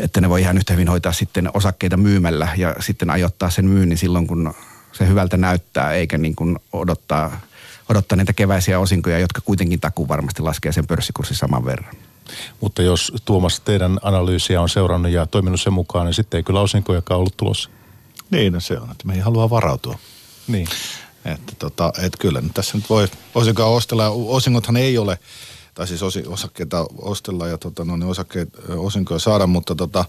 että ne voi ihan yhtä hyvin hoitaa sitten osakkeita myymällä ja sitten ajoittaa sen myynnin silloin, kun se hyvältä näyttää, eikä niin kuin odottaa, odottaa niitä keväisiä osinkoja, jotka kuitenkin takuu varmasti laskee sen pörssikurssin saman verran.
Mutta jos Tuomas teidän analyysiä on seurannut ja toiminut sen mukaan, niin sitten ei kyllä osinkojakaan ollut tulossa.
Niin, no se on, että me ei halua varautua.
Niin.
Että tota, et kyllä nyt tässä nyt voi osinkoa ostella. Osingothan ei ole tai siis osi, osakkeita ostella ja tota, no, niin osakkeet, osinkoja saada, mutta tota,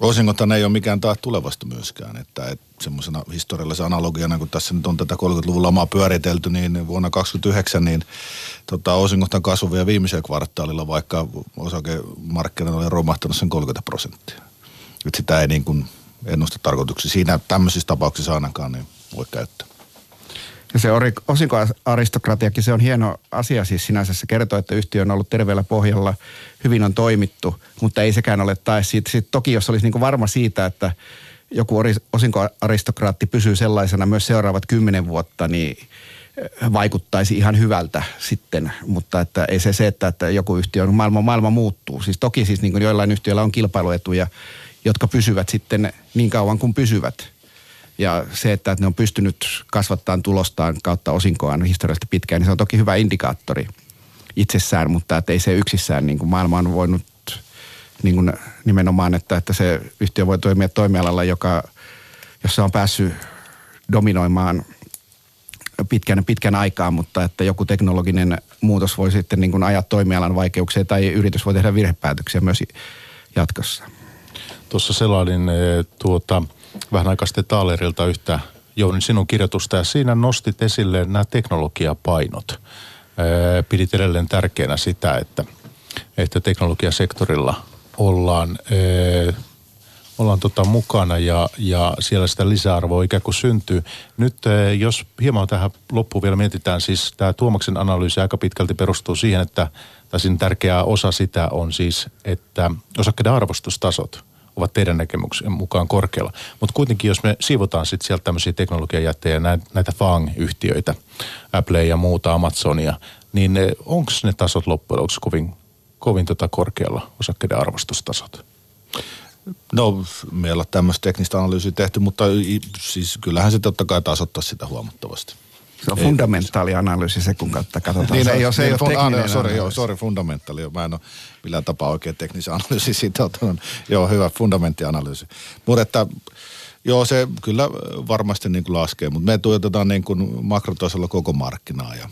osingothan ei ole mikään taas tulevasta myöskään. Että et, semmoisena historiallisena analogiana, kun tässä nyt on tätä 30-luvun lamaa pyöritelty, niin vuonna 2029 niin tota, osingothan kasvuvia viimeisellä kvartaalilla, vaikka osakemarkkinat oli romahtanut sen 30 prosenttia. Nyt sitä ei niin kuin ennusta tarkoituksi siinä tämmöisissä tapauksissa ainakaan niin voi käyttää.
Ja se osinkoaristokratiakin, se on hieno asia siis sinänsä. Se kertoo, että yhtiö on ollut terveellä pohjalla, hyvin on toimittu, mutta ei sekään ole tae siitä. Sitten toki jos olisi niin varma siitä, että joku osinkoaristokraatti pysyy sellaisena myös seuraavat kymmenen vuotta, niin vaikuttaisi ihan hyvältä sitten, mutta että ei se se, että, että joku yhtiö on, maailma, maailma muuttuu. Siis toki siis niin kuin joillain yhtiöillä on kilpailuetuja, jotka pysyvät sitten niin kauan kuin pysyvät – ja se, että ne on pystynyt kasvattamaan tulostaan kautta osinkoaan historiallisesti pitkään, niin se on toki hyvä indikaattori itsessään, mutta että ei se yksissään, niin kuin maailma on voinut niin kuin nimenomaan, että, että se yhtiö voi toimia toimialalla, joka, jossa on päässyt dominoimaan pitkän, pitkän aikaa, mutta että joku teknologinen muutos voi sitten niin kuin ajaa toimialan vaikeuksia tai yritys voi tehdä virhepäätöksiä myös jatkossa.
Tuossa selailin eh, tuota, vähän aikaa sitten Taalerilta yhtä Jouni sinun kirjoitusta ja siinä nostit esille nämä teknologiapainot. Pidit edelleen tärkeänä sitä, että, että teknologiasektorilla ollaan, ollaan tota mukana ja, ja siellä sitä lisäarvoa ikään kuin syntyy. Nyt jos hieman tähän loppuun vielä mietitään, siis tämä Tuomaksen analyysi aika pitkälti perustuu siihen, että tai tärkeä osa sitä on siis, että osakkeiden arvostustasot – ovat teidän näkemyksen mukaan korkealla. Mutta kuitenkin, jos me siivotaan sitten sieltä tämmöisiä teknologiajättejä, näitä FANG-yhtiöitä, Apple ja muuta, Amazonia, niin onko ne tasot loppujen lopuksi kovin, kovin tota korkealla, osakkeiden arvostustasot?
No, meillä on tämmöistä teknistä analyysiä tehty, mutta siis kyllähän se totta kai tasoittaa sitä huomattavasti.
Se on fundamentaali analyysi se, kun kautta katsotaan.
Niin,
se
ei
ole, se ei ole tekninen
ah, sorry,
analyysi.
joo, sorry, fundamentaali. Mä en ole millään tapaa oikein teknisen analyysi siitä ottanut. Joo, hyvä fundamenttianalyysi. Mutta että joo, se kyllä varmasti niin kuin laskee, mutta me tuotetaan niin kuin makrotasolla koko markkinaa ja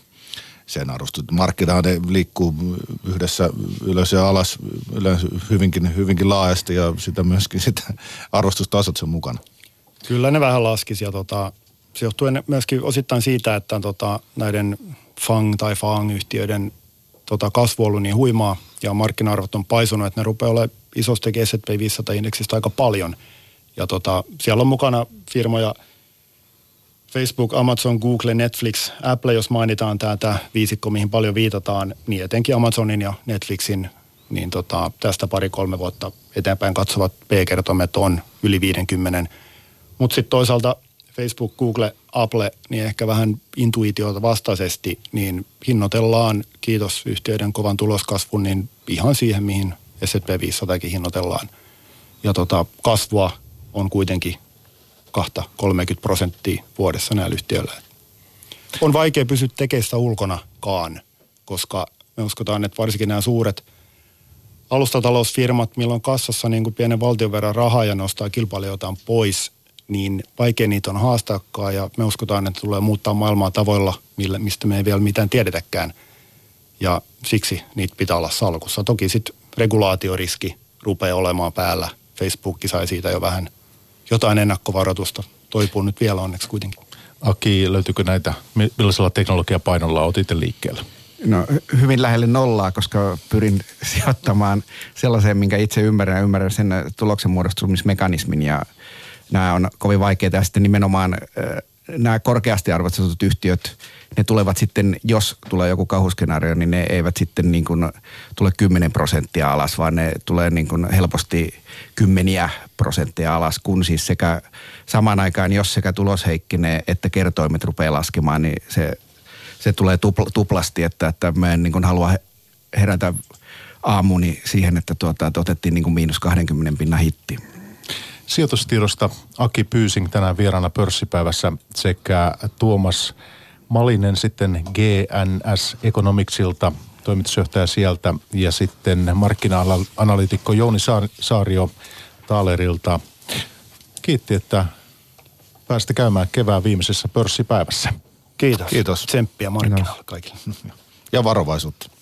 sen arvostut. Markkina ne liikkuu yhdessä ylös ja alas yleensä hyvinkin, hyvinkin laajasti ja sitä myöskin sitä arvostustasot sen mukana.
Kyllä ne vähän laskisi ja tota, se johtuu myöskin osittain siitä, että tota, näiden FANG- tai FANG-yhtiöiden tota, kasvu ollut niin huimaa ja markkina-arvot on paisunut, että ne rupeaa olemaan isosti S&P 500-indeksistä aika paljon. Ja tota, siellä on mukana firmoja Facebook, Amazon, Google, Netflix, Apple, jos mainitaan tämä viisikko, mihin paljon viitataan, niin etenkin Amazonin ja Netflixin, niin tota, tästä pari-kolme vuotta eteenpäin katsovat P-kertomet on yli 50. Mutta sitten toisaalta Facebook, Google, Apple, niin ehkä vähän intuitiota vastaisesti, niin hinnoitellaan, kiitos yhtiöiden kovan tuloskasvun, niin ihan siihen, mihin S&P 500 hinnoitellaan. Ja tota, kasvua on kuitenkin 2-30 prosenttia vuodessa näillä yhtiöillä. On vaikea pysyä tekeistä ulkonakaan, koska me uskotaan, että varsinkin nämä suuret alustatalousfirmat, milloin kassassa niin kuin pienen valtion verran rahaa ja nostaa kilpailijoitaan pois, niin vaikea niitä on haastakaan ja me uskotaan, että tulee muuttaa maailmaa tavoilla, millä, mistä me ei vielä mitään tiedetäkään. Ja siksi niitä pitää olla salkussa. Toki sitten regulaatioriski rupeaa olemaan päällä. Facebook sai siitä jo vähän jotain ennakkovaroitusta. Toipuu nyt vielä onneksi kuitenkin.
Aki, löytyykö näitä, millaisella teknologiapainolla otitte liikkeelle?
No hyvin lähelle nollaa, koska pyrin sijoittamaan sellaiseen, minkä itse ymmärrän ja ymmärrän sen tuloksen muodostumismekanismin ja nämä on kovin vaikeita ja sitten nimenomaan nämä korkeasti arvostetut yhtiöt, ne tulevat sitten, jos tulee joku kauhuskenaario, niin ne eivät sitten niin kuin tule 10 prosenttia alas, vaan ne tulee niin kuin helposti kymmeniä prosenttia alas, kun siis sekä samaan aikaan, jos sekä tulos heikkenee, että kertoimet rupeaa laskemaan, niin se, se tulee tupl, tuplasti, että, että mä en niin kuin halua herätä aamuni siihen, että, tuota, että otettiin niin kuin miinus 20 pinnan hitti.
Sijoitustiedosta Aki Pyysing tänään vieraana pörssipäivässä sekä Tuomas Malinen sitten GNS Economicsilta, toimitusjohtaja sieltä ja sitten markkina-analytikko Jouni Saario Taalerilta. Kiitti, että pääsitte käymään kevään viimeisessä pörssipäivässä.
Kiitos.
Kiitos.
Tsemppiä markkinoilla kaikille.
Ja varovaisuutta.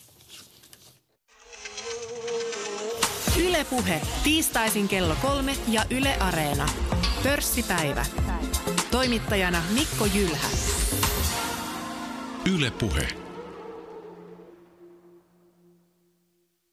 Ylepuhe tiistaisin kello kolme ja Yle Areena. Pörssipäivä. Toimittajana Mikko Jylhä.
Ylepuhe.